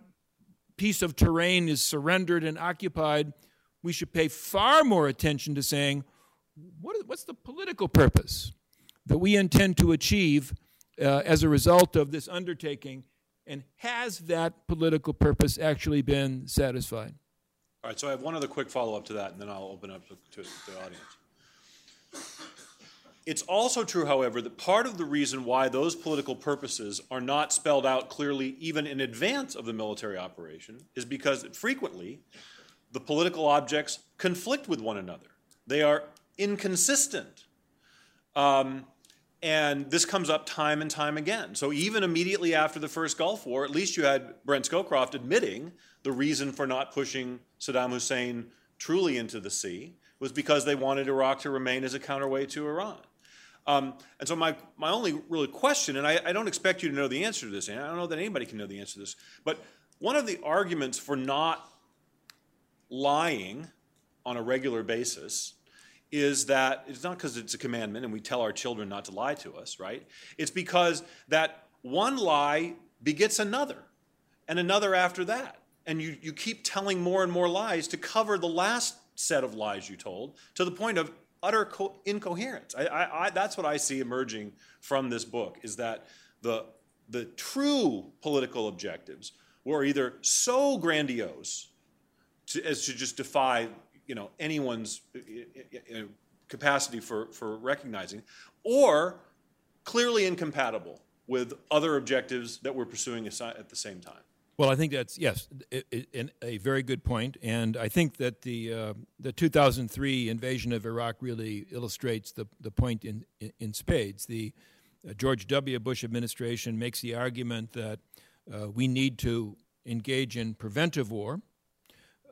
Speaker 2: piece of terrain is surrendered and occupied, we should pay far more attention to saying, what is, what's the political purpose that we intend to achieve uh, as a result of this undertaking, and has that political purpose actually been satisfied?
Speaker 1: All right, so I have one other quick follow up to that, and then I'll open up to, to the audience. It's also true, however, that part of the reason why those political purposes are not spelled out clearly, even in advance of the military operation, is because frequently the political objects conflict with one another. They are inconsistent. Um, and this comes up time and time again. So even immediately after the first Gulf War, at least you had Brent Scowcroft admitting the reason for not pushing Saddam Hussein truly into the sea was because they wanted Iraq to remain as a counterweight to Iran. Um, and so my, my only really question, and I, I, don't expect you to know the answer to this, and I don't know that anybody can know the answer to this, but one of the arguments for not lying on a regular basis is that it's not because it's a commandment and we tell our children not to lie to us, right? It's because that one lie begets another and another after that. And you, you keep telling more and more lies to cover the last set of lies you told to the point of utter co- incoherence. I, I, I, that's what I see emerging from this book is that the, the true political objectives were either so grandiose to, as to just defy you know, anyone's uh, uh, uh, capacity for, for recognizing, or clearly incompatible with other objectives that we're pursuing at the same time.
Speaker 2: Well, I think that's yes, a very good point, and I think that the uh, the 2003 invasion of Iraq really illustrates the the point in in spades. The uh, George W. Bush administration makes the argument that uh, we need to engage in preventive war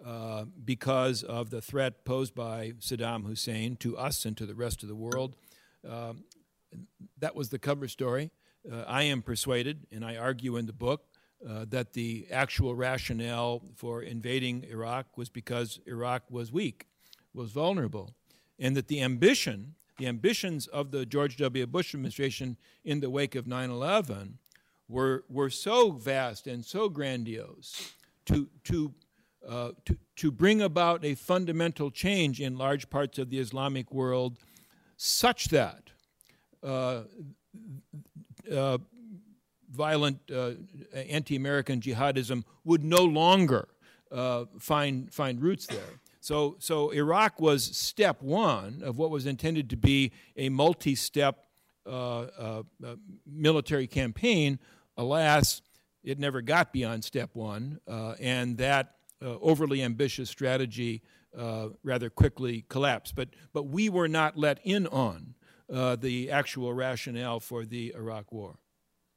Speaker 2: uh, because of the threat posed by Saddam Hussein to us and to the rest of the world. Um, that was the cover story. Uh, I am persuaded, and I argue in the book, uh, that the actual rationale for invading Iraq was because Iraq was weak, was vulnerable, and that the ambition, the ambitions of the George W. Bush administration in the wake of 9 11 were, were so vast and so grandiose to, to, uh, to, to bring about a fundamental change in large parts of the Islamic world such that uh, uh, violent uh, anti-American jihadism would no longer uh, find find roots there. So, so Iraq was step one of what was intended to be a multi-step uh, uh, uh military campaign. Alas, it never got beyond step one, uh, and that overly ambitious strategy rather quickly collapsed. But, but we were not let in on the actual rationale for the Iraq War.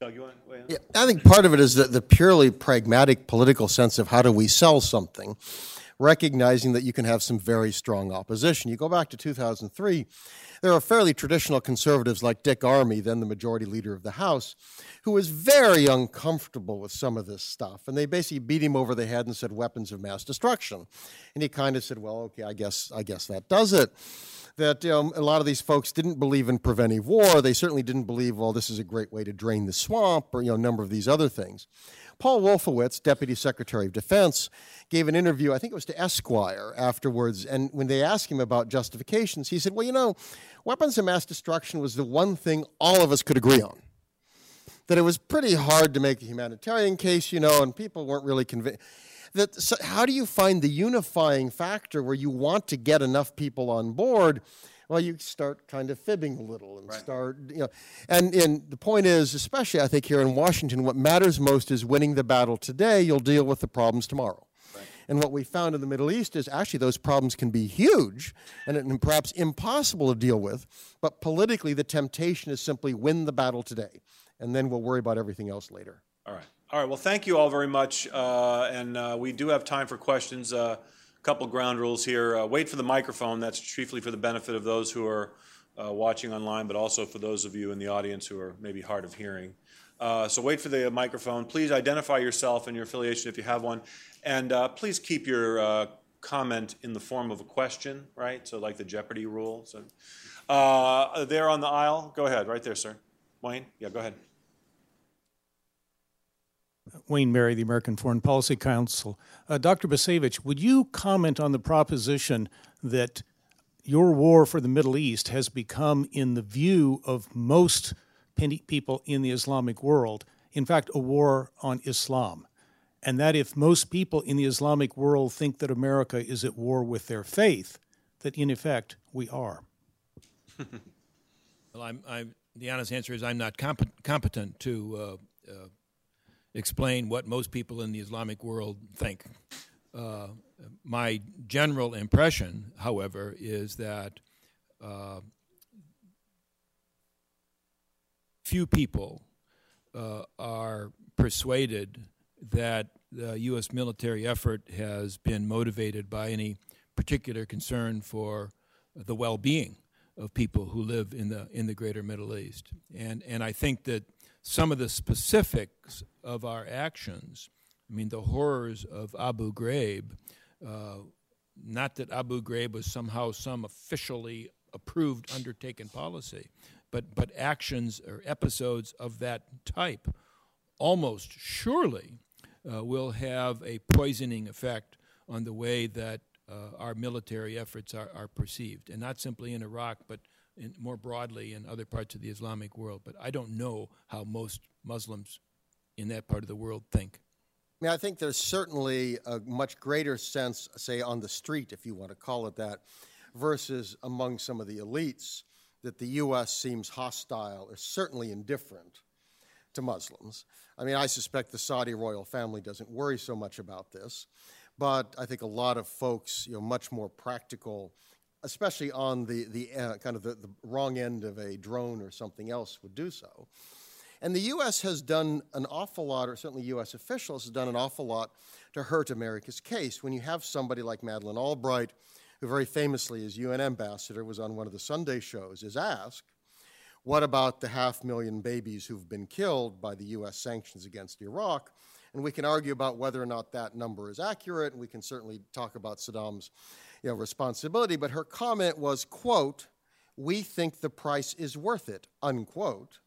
Speaker 3: Doug, you want to weigh in? Yeah, I think part of it is the, the purely pragmatic political sense of how do we sell something, recognizing that you can have some very strong opposition. You go back to 2003, there are fairly traditional conservatives like Dick Armey, then the majority leader of the House, who was very uncomfortable with some of this stuff. And they basically beat him over the head and said weapons of mass destruction. And he kind of said, well, okay, I guess, I guess that does it that um, a lot of these folks didn't believe in preventive war. They certainly didn't believe, well, this is a great way to drain the swamp, or you know, a number of these other things. Paul Wolfowitz, Deputy Secretary of Defense, gave an interview, I think it was to Esquire afterwards, and when they asked him about justifications, he said, well, you know, weapons of mass destruction was the one thing all of us could agree on. That it was pretty hard to make a humanitarian case, you know, and people weren't really convinced that so how do you find the unifying factor where you want to get enough people on board? Well, you start kind of fibbing a little and right. start, you know. And, and the point is, especially I think here in Washington, what matters most is winning the battle today. You'll deal with the problems tomorrow. And what we found in the Middle East is actually those problems can be huge and, and perhaps impossible to deal with. But politically, the temptation is simply win the battle today, and then we'll worry about everything else later.
Speaker 1: All right. All right, well, thank you all very much. Uh, and uh, we do have time for questions. A uh, couple ground rules here. Uh, wait for the microphone. That's chiefly for the benefit of those who are uh, watching online, but also for those of you in the audience who are maybe hard of hearing. Uh, so wait for the microphone. Please identify yourself and your affiliation if you have one. And please keep your comment in the form of a question, right? So, like the Jeopardy rule. So, there on the aisle, go ahead, right there, sir. Wayne, yeah, go ahead.
Speaker 4: Wayne Merry, the American Foreign Policy Council. Uh, Dr. Bacevich, would you comment on the proposition that your war for the Middle East has become, in the view of most people in the Islamic world, in fact, a war on Islam? And that if most people in the Islamic world think that America is at war with their faith, that in effect we are.
Speaker 2: Well, I'm, I'm, the honest answer is I'm not comp- competent to uh, uh, explain what most people in the Islamic world think. Uh, my general impression, however, is that uh, few people uh, are persuaded that the U.S. military effort has been motivated by any particular concern for the well-being of people who live in the in the greater Middle East. And and I think that some of the specifics of our actions, I mean the horrors of Abu Ghraib, uh, not that Abu Ghraib was somehow some officially approved undertaken policy, but but actions or episodes of that type almost surely uh, will have a poisoning effect on the way that uh, our military efforts are, are perceived, and not simply in Iraq, but in, more broadly in other parts of the Islamic world. But I don't know how most Muslims in that part of the world think.
Speaker 3: I mean, I think there's certainly a much greater sense, say, on the street, if you want to call it that, versus among some of the elites, that the U.S. seems hostile or certainly indifferent to Muslims. I mean, I suspect the Saudi royal family doesn't worry so much about this, but I think a lot of folks, you know, much more practical, especially on the, the uh, kind of the, the wrong end of a drone or something else, would do so. And the U.S. has done an awful lot, or certainly U.S. officials have done an awful lot to hurt America's case. When you have somebody like Madeleine Albright, who very famously, as UN ambassador, was on one of the Sunday shows, is asked, what about the half million babies who've been killed by the U.S. sanctions against Iraq? And we can argue about whether or not that number is accurate, and we can certainly talk about Saddam's you know, responsibility. But her comment was, quote, we think the price is worth it, unquote.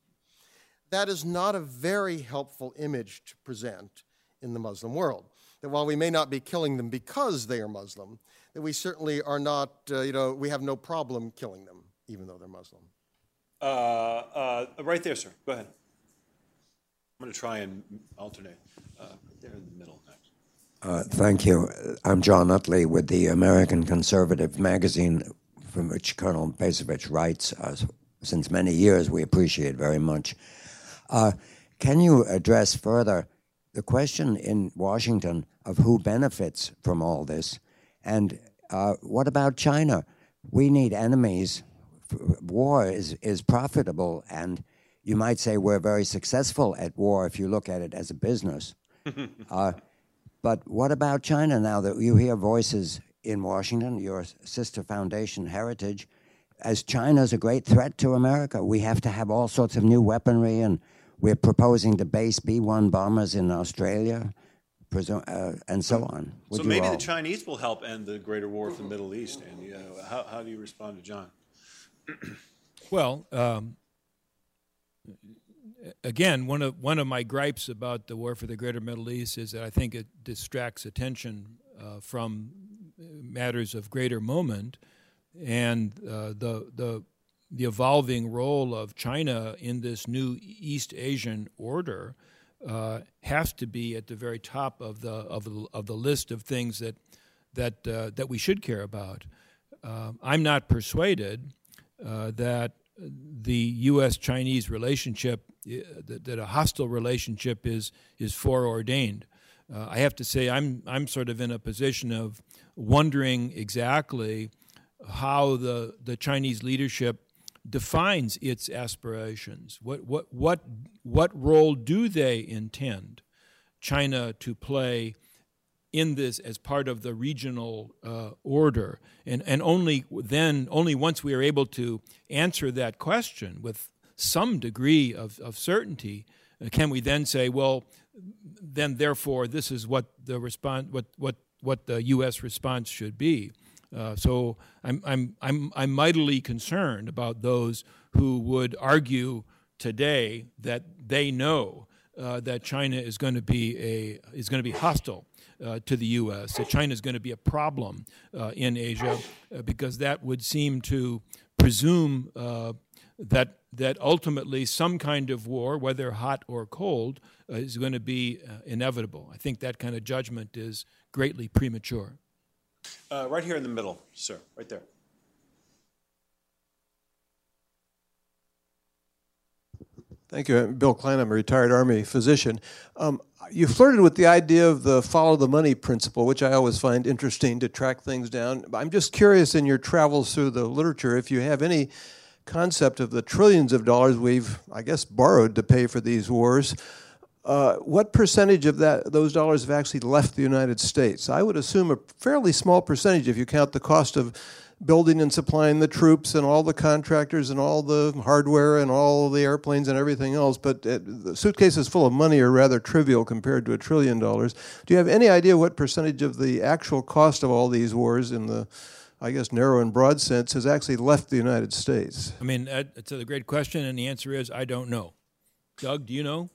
Speaker 3: That is not a very helpful image to present in the Muslim world. That while we may not be killing them because they are Muslim, that we certainly are not, uh, you know, we have no problem killing them, even though they're Muslim.
Speaker 1: Uh, uh, right there, sir. Go ahead. I'm going to try and alternate. Uh, there in the middle.
Speaker 5: Uh, thank you. I'm John Utley with the American Conservative magazine, from which Colonel Bacevich writes uh, since many years. We appreciate very much. Uh, can you address further the question in Washington of who benefits from all this? And uh, what about China? We need enemies war is, is profitable, and you might say we're very successful at war if you look at it as a business. but what about China now that you hear voices in Washington, your sister foundation, Heritage, as China is a great threat to America? We have to have all sorts of new weaponry, and we're proposing to base B 1 bombers in Australia. Uh, and so on.
Speaker 1: Would so maybe all... the Chinese will help end the greater war for the Middle East. And uh, how, how do you respond to John?
Speaker 2: well, um, again, one of one of my gripes about the war for the Greater Middle East is that I think it distracts attention uh, from matters of greater moment, and uh, the the the evolving role of China in this new East Asian order uh, has to be at the very top of the of the, of the list of things that that uh, that we should care about. Uh, I'm not persuaded uh, that the U.S. Chinese relationship, that, that, a hostile relationship is, is foreordained. Uh, I have to say, I'm, I'm sort of in a position of wondering exactly how the, the Chinese leadership defines its aspirations. What, what, what, what role do they intend China to play in this as part of the regional uh, order. And, and only then, only once we are able to answer that question with some degree of, of certainty, uh, can we then say, well, then therefore this is what the response, what, what, what the U.S. response should be. Uh, so I'm, I'm, I'm, I'm mightily concerned about those who would argue today that they know uh, that China is going to be a is going to be hostile uh, to the U.S. That China is going to be a problem uh, in Asia uh, because that would seem to presume uh, that that ultimately some kind of war, whether hot or cold, uh, is going to be inevitable. I think that kind of judgment is greatly premature.
Speaker 1: right here in the middle, sir, right there.
Speaker 6: Thank you. I'm Bill Klein. I'm a retired Army physician. Um, you flirted with the idea of the follow the money principle, which I always find interesting to track things down. I'm just curious in your travels through the literature if you have any concept of the trillions of dollars we've, I guess, borrowed to pay for these wars. Uh, what percentage of that those dollars have actually left the United States? I would assume a fairly small percentage if you count the cost of building and supplying the troops and all the contractors and all the hardware and all the airplanes and everything else. But it, the suitcases full of money are rather trivial compared to a trillion dollars. Do you have any idea what percentage of the actual cost of all these wars in the I guess, narrow and broad sense, has actually left the United States?
Speaker 2: I mean, uh, it's a great question, and the answer is I don't know. Doug, do you know?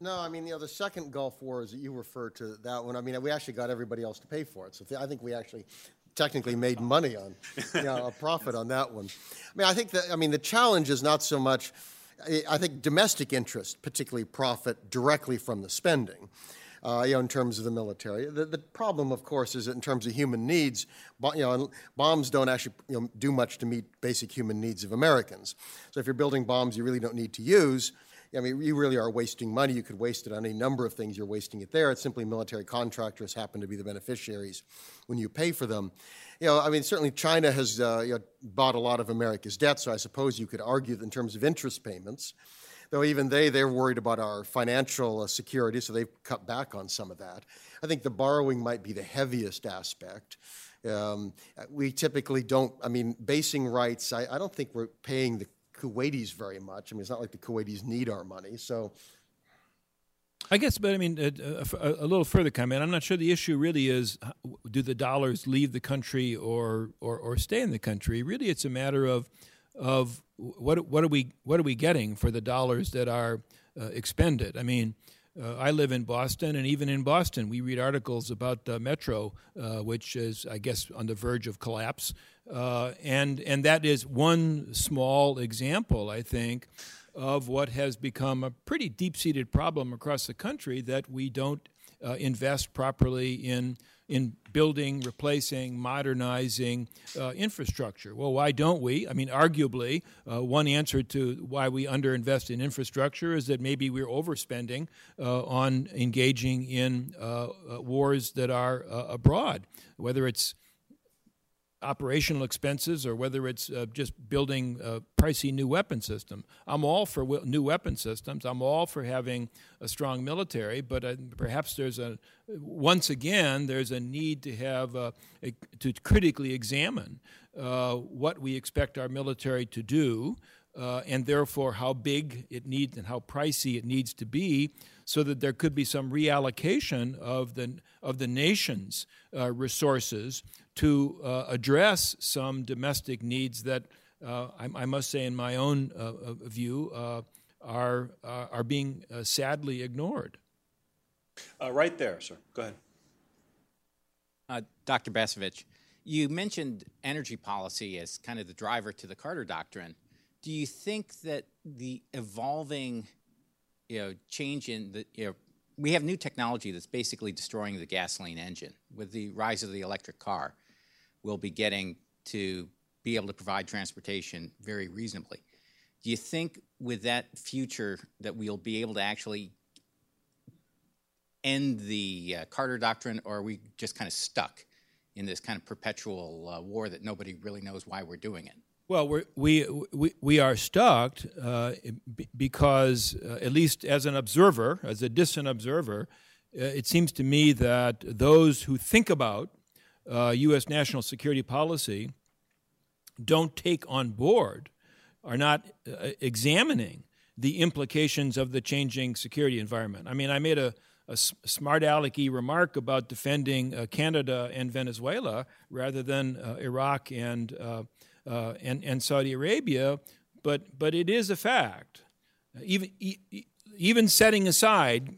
Speaker 3: No, I mean, you know, the second Gulf War, as you refer to that one, I mean, we actually got everybody else to pay for it. So I think we actually technically made money on, you know, a profit on that one. I mean, I think that, I mean, the challenge is not so much, I think domestic interest, particularly profit directly from the spending. Uh, you know, in terms of the military. The, the, problem, of course, is that in terms of human needs, you know, bombs don't actually you know, do much to meet basic human needs of Americans. So if you're building bombs you really don't need to use, I mean, you really are wasting money. You could waste it on any number of things. You're wasting it there. It's simply military contractors happen to be the beneficiaries when you pay for them. You know, I mean, certainly China has uh, you know, bought a lot of America's debt, so I suppose you could argue that in terms of interest payments, though even they, they're worried about our financial uh, security, so they've cut back on some of that. I think the borrowing might be the heaviest aspect. Um, we typically don't, I mean, basing rights, I, I don't think we're paying the Kuwaitis very much. I mean, it's not like the Kuwaitis need our money. So,
Speaker 2: I guess, but I mean, a, a, a, little further comment. I'm not sure the issue really is do the dollars leave the country or, or, or stay in the country. Really, it's a matter of of what what are we what are we getting for the dollars that are uh, expended. I mean, uh, I live in Boston, and even in Boston, we read articles about the metro, uh, which is, I guess, on the verge of collapse. Uh, and, and that is one small example, I think, of what has become a pretty deep seated problem across the country that we don't uh, invest properly in in building, replacing, modernizing uh, infrastructure. Well, why don't we? I mean, arguably, uh, one answer to why we underinvest in infrastructure is that maybe we're overspending uh, on engaging in uh, uh, wars that are uh, abroad, whether it's operational expenses or whether it's uh, just building a pricey new weapon system. I'm all for w- new weapon systems. I'm all for having a strong military, but uh, perhaps there's a once again there's a need to have a, to critically examine uh, what we expect our military to do. Uh, and therefore, how big it needs and how pricey it needs to be, so that there could be some reallocation of the of the nation's uh, resources to uh, address some domestic needs that uh, I, I, must say, in my own uh, uh view, uh, are uh, are being sadly ignored.
Speaker 1: right there, sir. Go
Speaker 7: ahead. Dr. Bacevich, you mentioned energy policy as kind of the driver to the Carter Doctrine. Do you think that the evolving, you know, change in the you know, we have new technology that's basically destroying the gasoline engine with the rise of the electric car will be getting to be able to provide transportation very reasonably. Do you think with that future that we'll be able to actually end the uh, Carter Doctrine, or are we just kind of stuck in this kind of perpetual uh, war that nobody really knows why we're doing it?
Speaker 2: Well, we're, we we we are stuck uh, because, uh, at least as an observer, as a distant observer, uh, it seems to me that those who think about uh, U.S. national security policy don't take on board, are not uh, examining the implications of the changing security environment. I mean, I made a, a smart alecky remark about defending uh, Canada and Venezuela rather than uh, Iraq and, uh, uh, and, and Saudi Arabia, but, but it is a fact. Even, even setting aside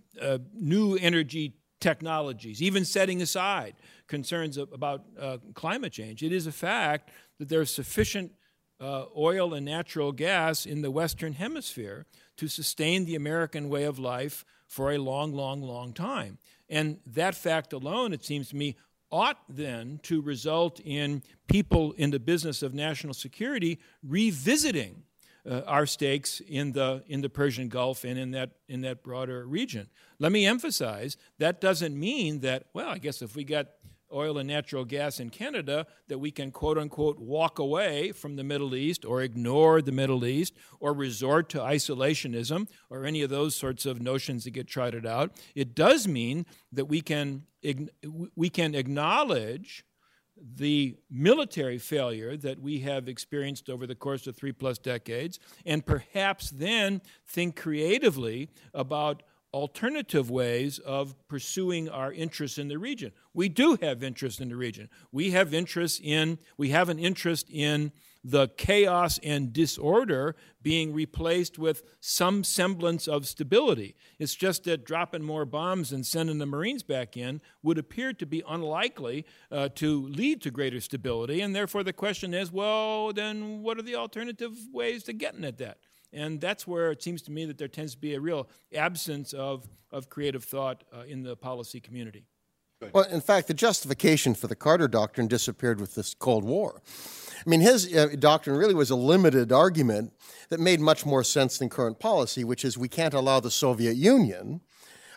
Speaker 2: new energy technologies, even setting aside concerns about uh, climate change. It is a fact that there's sufficient uh, oil and natural gas in the Western Hemisphere to sustain the American way of life for a long, long, long time. And that fact alone, it seems to me, ought then to result in people in the business of national security revisiting uh, our stakes in the in the Persian Gulf and in that in that broader region. Let me emphasize that doesn't mean that well, I guess if we got oil and natural gas in Canada that we can quote unquote walk away from the Middle East or ignore the Middle East or resort to isolationism or any of those sorts of notions that get trotted out. It does mean that we can we can acknowledge the military failure that we have experienced over the course of three plus decades, and perhaps then think creatively about alternative ways of pursuing our interests in the region. We do have interest in the region. We have interest in we have an interest in the chaos and disorder being replaced with some semblance of stability. It's just that dropping more bombs and sending the Marines back in would appear to be unlikely uh, to lead to greater stability. And therefore, the question is well, then what are the alternative ways to getting at that? And that's where it seems to me that there tends to be a real absence of, of creative thought uh, in the policy community.
Speaker 3: Well, in fact, the justification for the Carter Doctrine disappeared with this Cold War. I mean, his uh, doctrine really was a limited argument that made much more sense than current policy, which is we can't allow the Soviet Union,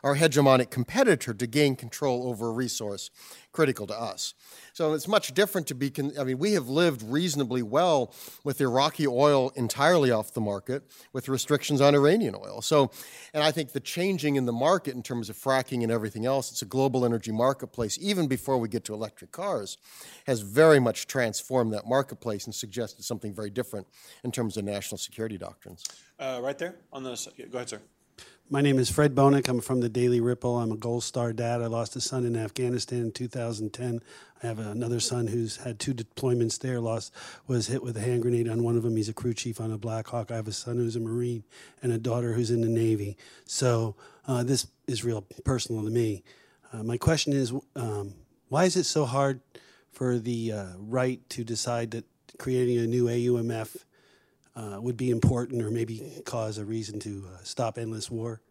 Speaker 3: our hegemonic competitor, to gain control over a resource critical to us. So it's much different to be, con- I mean, we have lived reasonably well with Iraqi oil entirely off the market with restrictions on Iranian oil. So, and I think the changing in the market in terms of fracking and everything else, it's a global energy marketplace, even before we get to electric cars, has very much transformed that marketplace and suggested something very different in terms of national security doctrines.
Speaker 1: Uh, right there on the, go ahead, sir.
Speaker 8: My name is Fred Bonek. I'm from the Daily Ripple. I'm a Gold Star dad. I lost a son in Afghanistan in 2010. I have another son who's had two deployments there. Lost was hit with a hand grenade on one of them. He's a crew chief on a Black Hawk. I have a son who's a Marine and a daughter who's in the Navy. So uh, this is real personal to me. Uh, my question is, um, why is it so hard for the uh, right to decide that creating a new AUMF uh, would be important or maybe cause a reason to uh, stop endless war?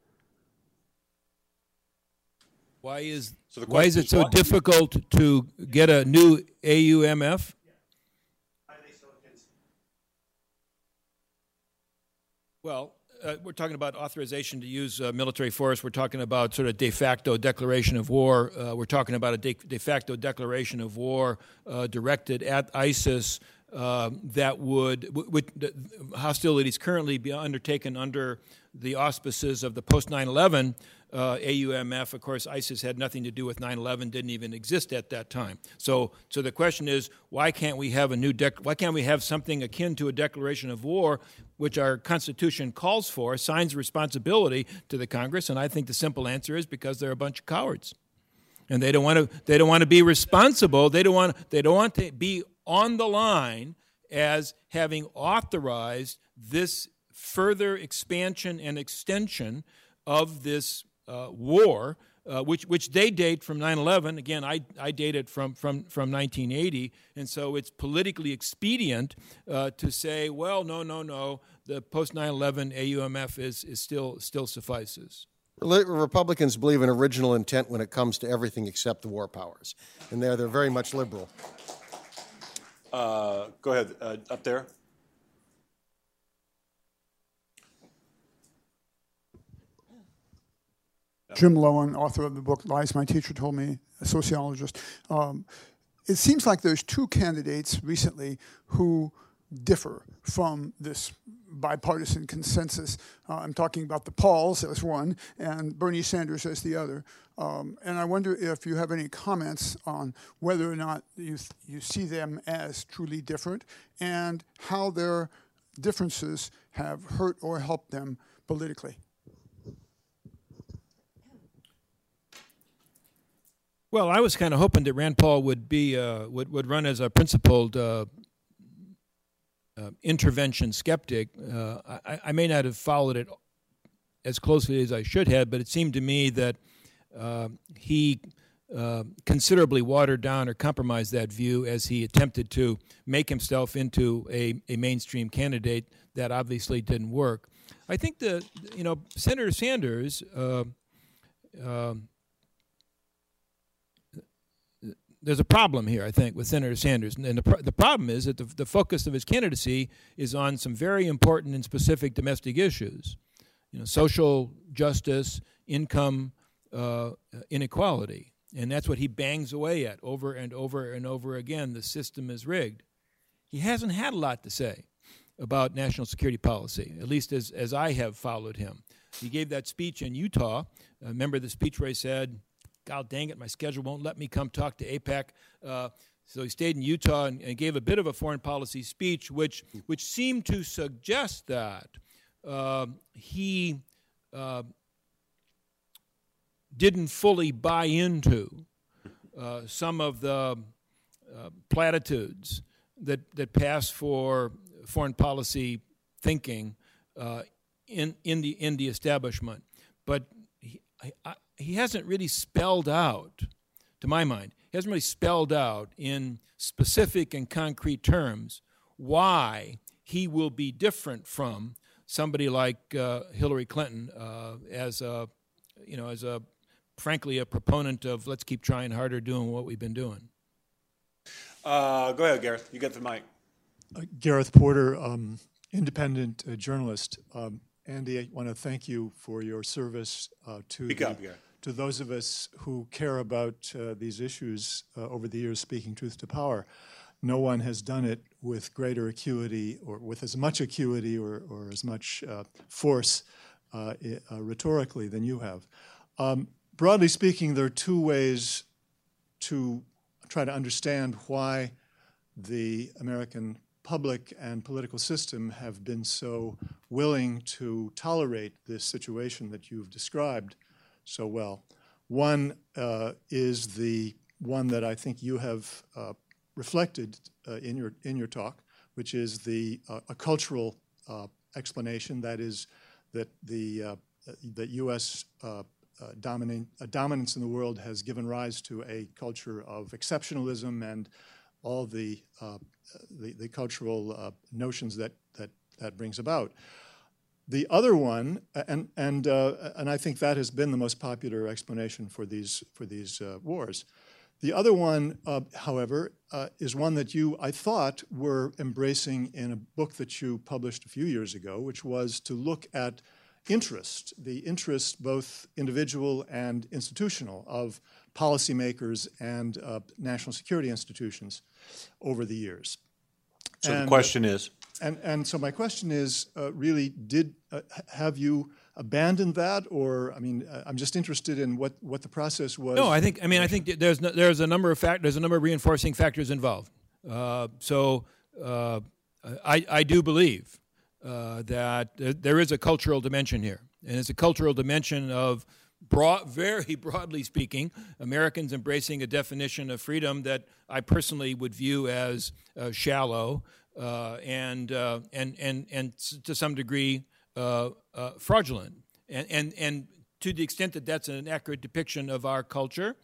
Speaker 2: Why is so why is it so why? difficult to get a new AUMF? Well, uh, we're talking about authorization to use uh, military force. We're talking about sort of de facto declaration of war. Uh, we're talking about a de, de facto declaration of war uh, directed at ISIS uh, that would, would hostilities currently be undertaken under the auspices of the post 9 11 uh, AUMF. Of course, ISIS had nothing to do with 9 11, didn't even exist at that time. So, so the question is why can't we have a new dec- why can't we have something akin to a declaration of war, which our Constitution calls for, assigns responsibility to the Congress? And I think the simple answer is because they're a bunch of cowards. And they don't want to. They don't want to be responsible. They don't want. They don't want to be on the line as having authorized this further expansion and extension of this uh, war, uh, which, which they date from 9 11. Again, I, I date it from, from, from 1980. And so it's politically expedient uh, to say, well, no, no, no, the post 9 11 AUMF is, is still, still suffices.
Speaker 3: Republicans believe in original intent when it comes to everything except the war powers. And there, they're very much liberal.
Speaker 1: Uh, go ahead, uh, up there.
Speaker 9: Jim Loewen, author of the book Lies My Teacher Told Me, a sociologist. Um, it seems like there's two candidates recently who differ from this bipartisan consensus. Uh, I'm talking about the Pauls as one and Bernie Sanders as the other. Um, and I wonder if you have any comments on whether or not you, you see them as truly different and how their differences have hurt or helped them politically.
Speaker 2: Well, I was kind of hoping that Rand Paul would be uh, would would run as a principled uh, uh, intervention skeptic. Uh, I, I, may not have followed it as closely as I should have, but it seemed to me that uh, he considerably watered down or compromised that view as he attempted to make himself into a, a mainstream candidate. That obviously didn't work. I think the you know Senator Sanders. Um, there's a problem here, I think, with Senator Sanders. And the, the problem is that the, the focus of his candidacy is on some very important and specific domestic issues, you know, social justice, income uh, inequality. And that's what he bangs away at over and over and over again. The system is rigged. He hasn't had a lot to say about national security policy, at least as, as I have followed him. He gave that speech in Utah. Uh, remember the speech where he said, God dang it, my schedule won't let me come talk to AIPAC. Uh, so he stayed in Utah and, and, gave a bit of a foreign policy speech, which, which seemed to suggest that uh, he uh, didn't fully buy into uh, some of the uh, platitudes that, that pass for foreign policy thinking uh, in, in, the, in the establishment. But he, I, he hasn't really spelled out, to my mind, he hasn't really spelled out in specific and concrete terms why he will be different from somebody like uh, Hillary Clinton uh, as a, you know, as a, frankly, a proponent of let's keep trying harder doing what we've been doing.
Speaker 1: Uh, go ahead, Gareth. You get the mic.
Speaker 10: Uh, Gareth Porter, um, independent uh, journalist. Um, Andy, I want to thank you for your service uh, to
Speaker 1: Speak
Speaker 10: the,
Speaker 1: up, yeah.
Speaker 10: To those of us who care about uh, these issues uh, over the years, speaking truth to power. No one has done it with greater acuity or with as much acuity or, or as much uh, force uh, uh, rhetorically than you have. Um, broadly speaking, there are two ways to try to understand why the American public and political system have been so willing to tolerate this situation that you've described so well. One uh, is the one that I think you have uh, reflected uh, in your in your talk, which is the uh, a cultural uh, explanation that is that the uh, that U.S. Dominant, dominance in the world has given rise to a culture of exceptionalism and all the the, the cultural notions that, that that brings about. The other one, and, and, uh, and I think that has been the most popular explanation for these, for these uh, wars. The other one, uh, however, uh, is one that you, I thought, were embracing in a book that you published a few years ago, which was to look at interest, the interest, both individual and institutional, of policymakers and uh, national security institutions over the years.
Speaker 1: So and, the question is?
Speaker 10: And, and so my question is uh, really, did uh, have you abandoned that, or I mean, uh, I'm just interested in what, what the process was.
Speaker 2: No, I think I mean I think there's no, there's a number of fact there's a number of reinforcing factors involved. Uh, so uh, I I do believe uh, that there is a cultural dimension here, and it's a cultural dimension of broad, very broadly speaking, Americans embracing a definition of freedom that I personally would view as uh, shallow and, uh, and, and, and to some degree uh, uh, fraudulent. And, and, and to the extent that that's an accurate depiction of our culture,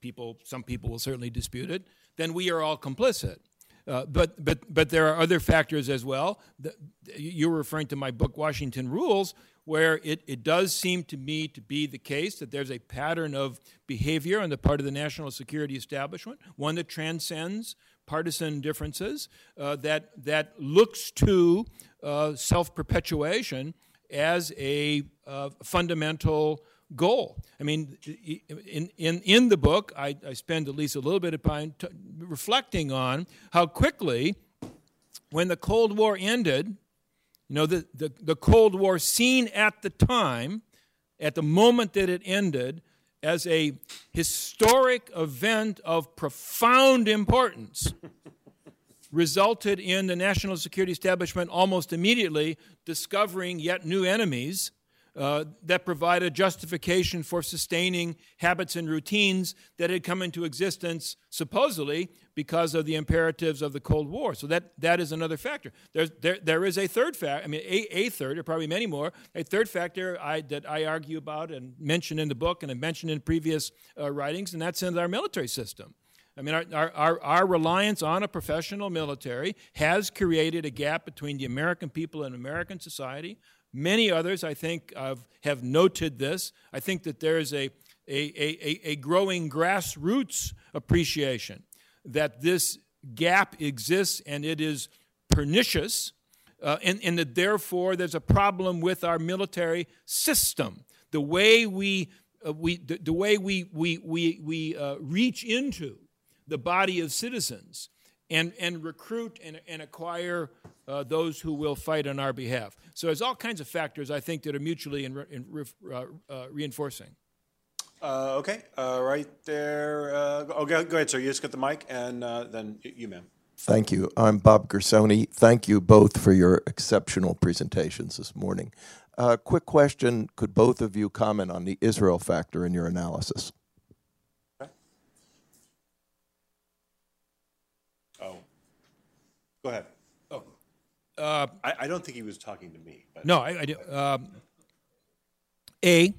Speaker 2: people, some people will certainly dispute it, then we are all complicit. Uh, but, but, but there are other factors as well. You were referring to my book, Washington Rules, where it, it does seem to me to be the case that there's a pattern of behavior on the part of the national security establishment, one that transcends partisan differences, uh, that, that looks to uh, self perpetuation as a uh, fundamental goal. I mean, in, in, in the book, I, I spend at least a little bit of time t- reflecting on how quickly, when the Cold War ended, you know, the, the, the Cold War seen at the time, at the moment that it ended, as a historic event of profound importance, resulted in the national security establishment almost immediately discovering yet new enemies uh, that provided justification for sustaining habits and routines that had come into existence supposedly because of the imperatives of the Cold War. So that, that is another factor. There's, there, there is a third factor, I mean, a, a third, or probably many more, a third factor I, that I argue about and mention in the book and I mentioned in previous uh, writings, and that's in our military system. I mean, our, our, our, reliance on a professional military has created a gap between the American people and American society. Many others, I think, have, have noted this. I think that there is a, a, a, a growing grassroots appreciation that this gap exists and it is pernicious, uh, and, and that therefore there's a problem with our military system. The way we, uh, we, the, the, way we, we, we, we uh, reach into the body of citizens and, and recruit and, and acquire uh, those who will fight on our behalf. So there's all kinds of factors I think that are mutually in, in, uh, uh, reinforcing.
Speaker 1: Uh, okay, uh, right there. Uh, oh, go, go, ahead, sir. You just get the mic, and then you, ma'am.
Speaker 11: Thank you. I'm Bob Gersoni. Thank you both for your exceptional presentations this morning. quick question Could both of you comment on the Israel factor in your analysis? Okay.
Speaker 1: Oh, go ahead.
Speaker 2: Uh,
Speaker 1: I, I, don't think he was talking to me. But.
Speaker 2: No, I, I do. Um, a,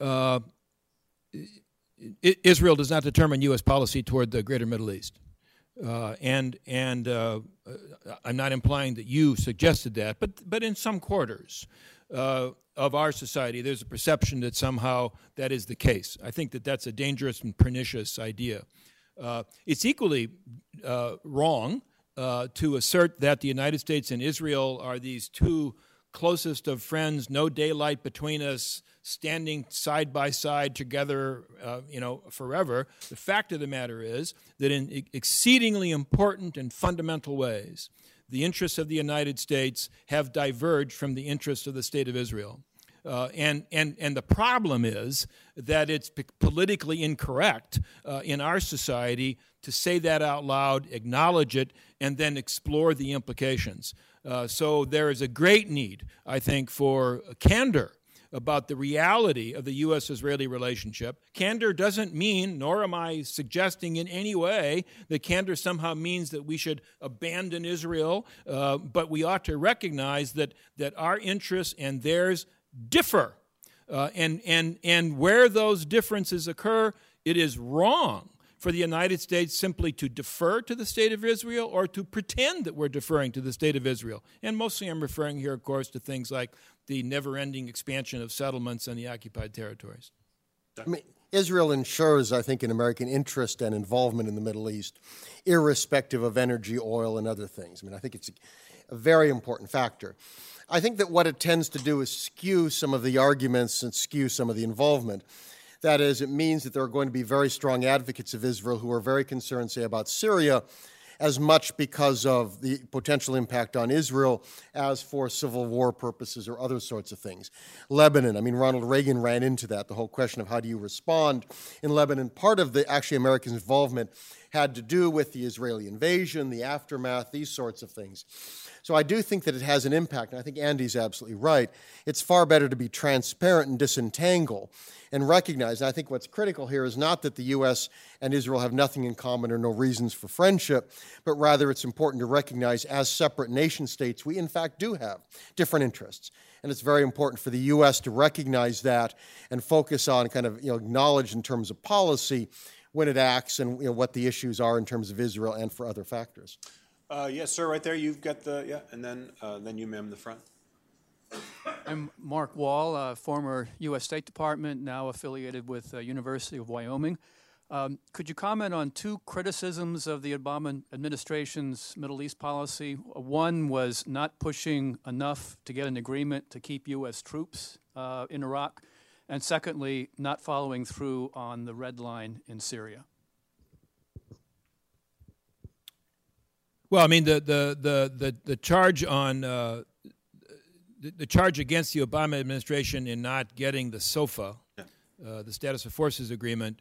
Speaker 2: uh, Israel does not determine U.S. policy toward the greater Middle East. Uh, and and uh, I'm not implying that you suggested that, but but in some quarters uh, of our society, there's a perception that somehow that is the case. I think that that's a dangerous and pernicious idea. Uh, it's equally uh, wrong uh, to assert that the United States and Israel are these two closest of friends, no daylight between us, standing side by side together, uh, you know, forever. The fact of the matter is that in exceedingly important and fundamental ways, the interests of the United States have diverged from the interests of the State of Israel. Uh, and, and, and the problem is that it's politically incorrect uh, in our society to say that out loud, acknowledge it, and then explore the implications. Uh, so there is a great need, I think, for candor about the reality of the U.S. Israeli relationship. Candor doesn't mean, nor am I suggesting in any way, that candor somehow means that we should abandon Israel, uh, but we ought to recognize that, that our interests and theirs differ. Uh, and, and, and where those differences occur, it is wrong for the United States simply to defer to the state of Israel or to pretend that we're deferring to the state of Israel. And mostly I'm referring here, of course, to things like the never ending expansion of settlements in the occupied territories.
Speaker 3: I mean, Israel ensures, I think, an American interest and involvement in the Middle East, irrespective of energy, oil, and other things. I mean, I think it's a, a very important factor. I think that what it tends to do is skew some of the arguments and skew some of the involvement. That is, it means that there are going to be very strong advocates of Israel who are very concerned, say, about Syria, as much because of the potential impact on Israel as for civil war purposes or other sorts of things. Lebanon, I mean, Ronald Reagan ran into that, the whole question of how do you respond in Lebanon. Part of the actually American involvement had to do with the Israeli invasion, the aftermath, these sorts of things. So I do think that it has an impact, and I think Andy's absolutely right. It's far better to be transparent and disentangle and recognize. And I think what's critical here is not that the U.S. and Israel have nothing in common or no reasons for friendship, but rather it's important to recognize as separate nation states, we in fact do have different interests. And it's very important for the U.S. to recognize that and focus on kind of you know, acknowledge in terms of policy when it acts and you know, what the issues are in terms of Israel and for other factors.
Speaker 1: Uh, yes, sir, right there. You've got the, yeah, and then, uh, then you, ma'am, in the front.
Speaker 12: I'm Mark Wall, uh, former U.S. State Department, now affiliated with uh, University of Wyoming. Um, could you comment on two criticisms of the Obama administration's Middle East policy? One was not pushing enough to get an agreement to keep U.S. troops uh, in Iraq, and secondly, not following through on the red line in Syria.
Speaker 2: Well, I mean, the the the the, the charge on uh, the, the, charge against the Obama administration in not getting the SOFA, yeah. uh, the Status of Forces Agreement,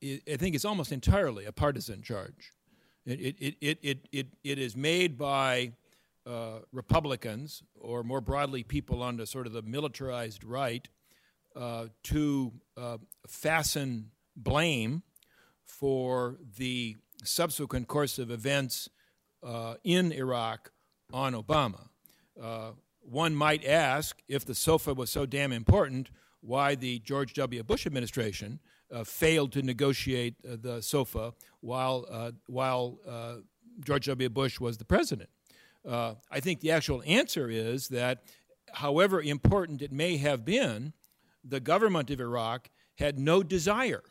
Speaker 2: it, I think is almost entirely a partisan charge. It it it it it, it is made by uh, Republicans or more broadly people on the sort of the militarized right uh, to uh, fasten blame for the subsequent course of events uh, in Iraq on Obama. Uh, one might ask if the SOFA was so damn important, why the George W. Bush administration uh, failed to negotiate uh, the SOFA while, while George W. Bush was the president. I think the actual answer is that, however important it may have been, the government of Iraq had no desire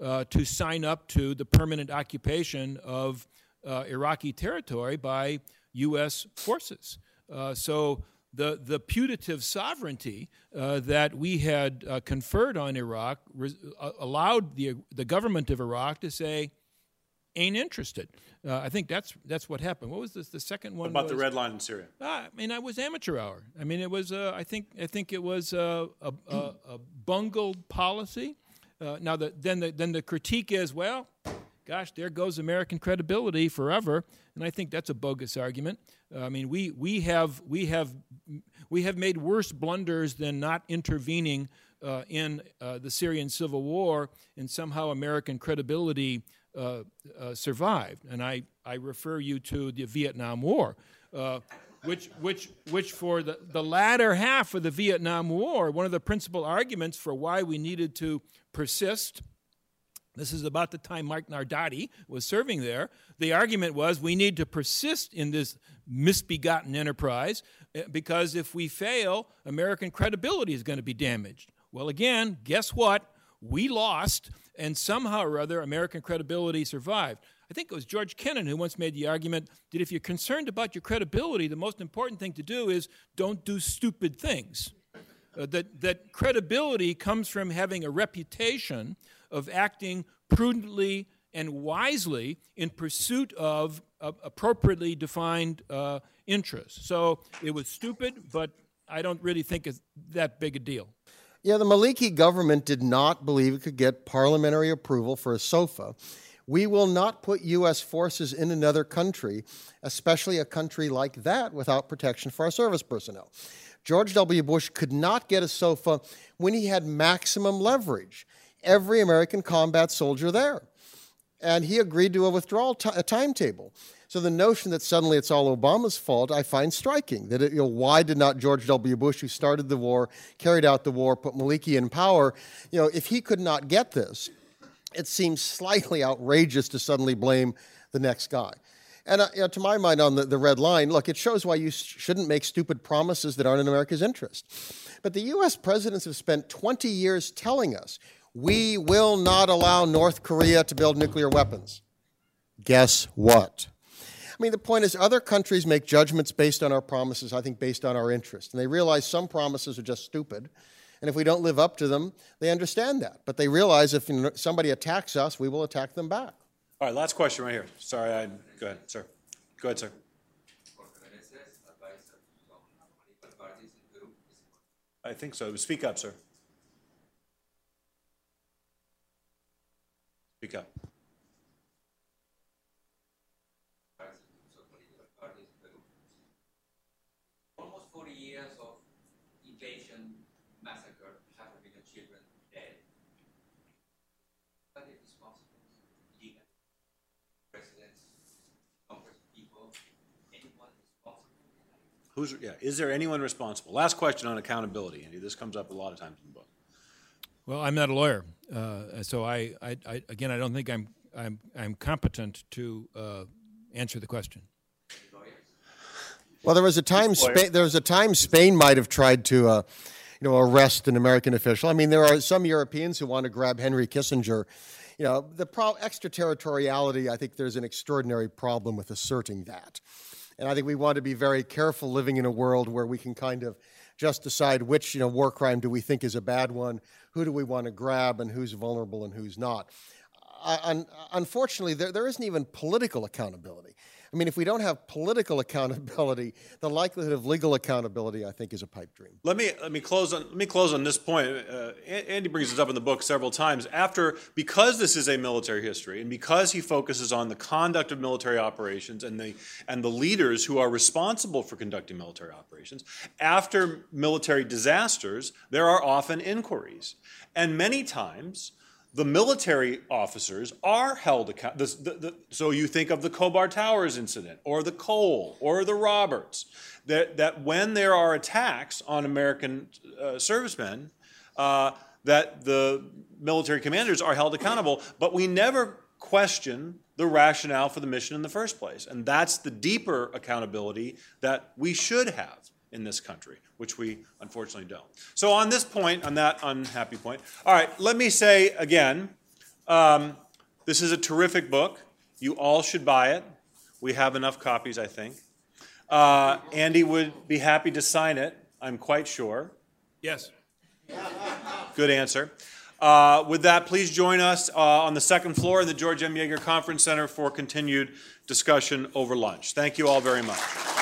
Speaker 2: uh, to sign up to the permanent occupation of uh, Iraqi territory by U.S. forces. Uh, so the, the putative sovereignty uh, that we had uh, conferred on Iraq uh, allowed the, the government of Iraq to say, ain't interested. Uh, I think that's that's what happened. What was this? The second one
Speaker 1: about
Speaker 2: was,
Speaker 1: the red line in Syria.
Speaker 2: Ah, I mean, I was amateur hour. I mean, it was. Uh, I think. I think it was uh, a, a, a bungled policy. Uh, now, the, then the then the critique is, well, gosh, there goes American credibility forever, and I think that's a bogus argument. Uh, I mean, we we have we have we have made worse blunders than not intervening uh, in uh, the Syrian civil war, and somehow American credibility uh, uh, survived. And I, I refer you to the Vietnam War, uh, which, which, which for the, the latter half of the Vietnam War, one of the principal arguments for why we needed to persist. This is about the time Mark Nardati was serving there. The argument was we need to persist in this misbegotten enterprise because if we fail, American credibility is going to be damaged. Well, again, guess what? We lost, and somehow or other, American credibility survived. I think it was George Kennan who once made the argument that if you're concerned about your credibility, the most important thing to do is don't do stupid things. Uh, that, that credibility comes from having a reputation of acting prudently and wisely in pursuit of uh, appropriately defined uh, interests. So it was stupid, but I don't really think it's that big a deal.
Speaker 3: Yeah, the Maliki government did not believe it could get parliamentary approval for a SOFA. We will not put U.S. forces in another country, especially a country like that, without protection for our service personnel. George W. Bush could not get a SOFA when he had maximum leverage. Every American combat soldier there. And he agreed to a withdrawal t- a timetable. So the notion that suddenly it's all Obama's fault, I find striking. That it, you know, why did not George W. Bush, who started the war, carried out the war, put Maliki in power? You know, if he could not get this, it seems slightly outrageous to suddenly blame the next guy. And uh, you know, to my mind, on the, the red line, look, it shows why you sh- shouldn't make stupid promises that aren't in America's interest. But the U.S. presidents have spent 20 years telling us we will not allow North Korea to build nuclear weapons. Guess what? I mean, the point is, other countries make judgments based on our promises, I think based on our interest. And they realize some promises are just stupid. And if we don't live up to them, they understand that. But they realize if somebody attacks us, we will attack them back.
Speaker 1: All right, last question right here. Sorry, I, go ahead, sir. Go ahead, sir. I think so. Speak up, sir. Speak up. Who's, yeah, is there anyone responsible? Last question on accountability, Andy. This comes up a lot of times in the book.
Speaker 2: Well, I'm not a lawyer, uh, so I, I, I, again, I don't think I'm, I'm, I'm competent to uh, answer the question.
Speaker 3: Well, there was a time Spain, there was a time Spain might have tried to, uh, you know, arrest an American official. I mean, there are some Europeans who want to grab Henry Kissinger. You know, the pro- extraterritoriality. I think there's an extraordinary problem with asserting that. And I think we want to be very careful living in a world where we can kind of just decide which you know, war crime do we think is a bad one, who do we want to grab, and who's vulnerable and who's not. Uh, unfortunately, there, there isn't even political accountability. I mean, if we don't have political accountability, the likelihood of legal accountability, I think, is a pipe dream.
Speaker 1: Let me let me close on let me close on this point. Uh, Andy brings this up in the book several times. After because this is a military history, and because he focuses on the conduct of military operations and the and the leaders who are responsible for conducting military operations, after military disasters, there are often inquiries, and many times the military officers are held accountable. So you think of the Khobar Towers incident, or the Cole, or the Roberts, that, that when there are attacks on American uh, servicemen, uh, that the military commanders are held accountable, but we never question the rationale for the mission in the first place. And that's the deeper accountability that we should have in this country, which we unfortunately don't. So, on this point, on that unhappy point, all right, let me say again um, this is a terrific book. You all should buy it. We have enough copies, I think. Uh, Andy would be happy to sign it, I'm quite sure.
Speaker 13: Yes.
Speaker 1: Good answer. Uh, with that, please join us uh, on the second floor in the George M. Yeager Conference Center for continued discussion over lunch. Thank you all very much.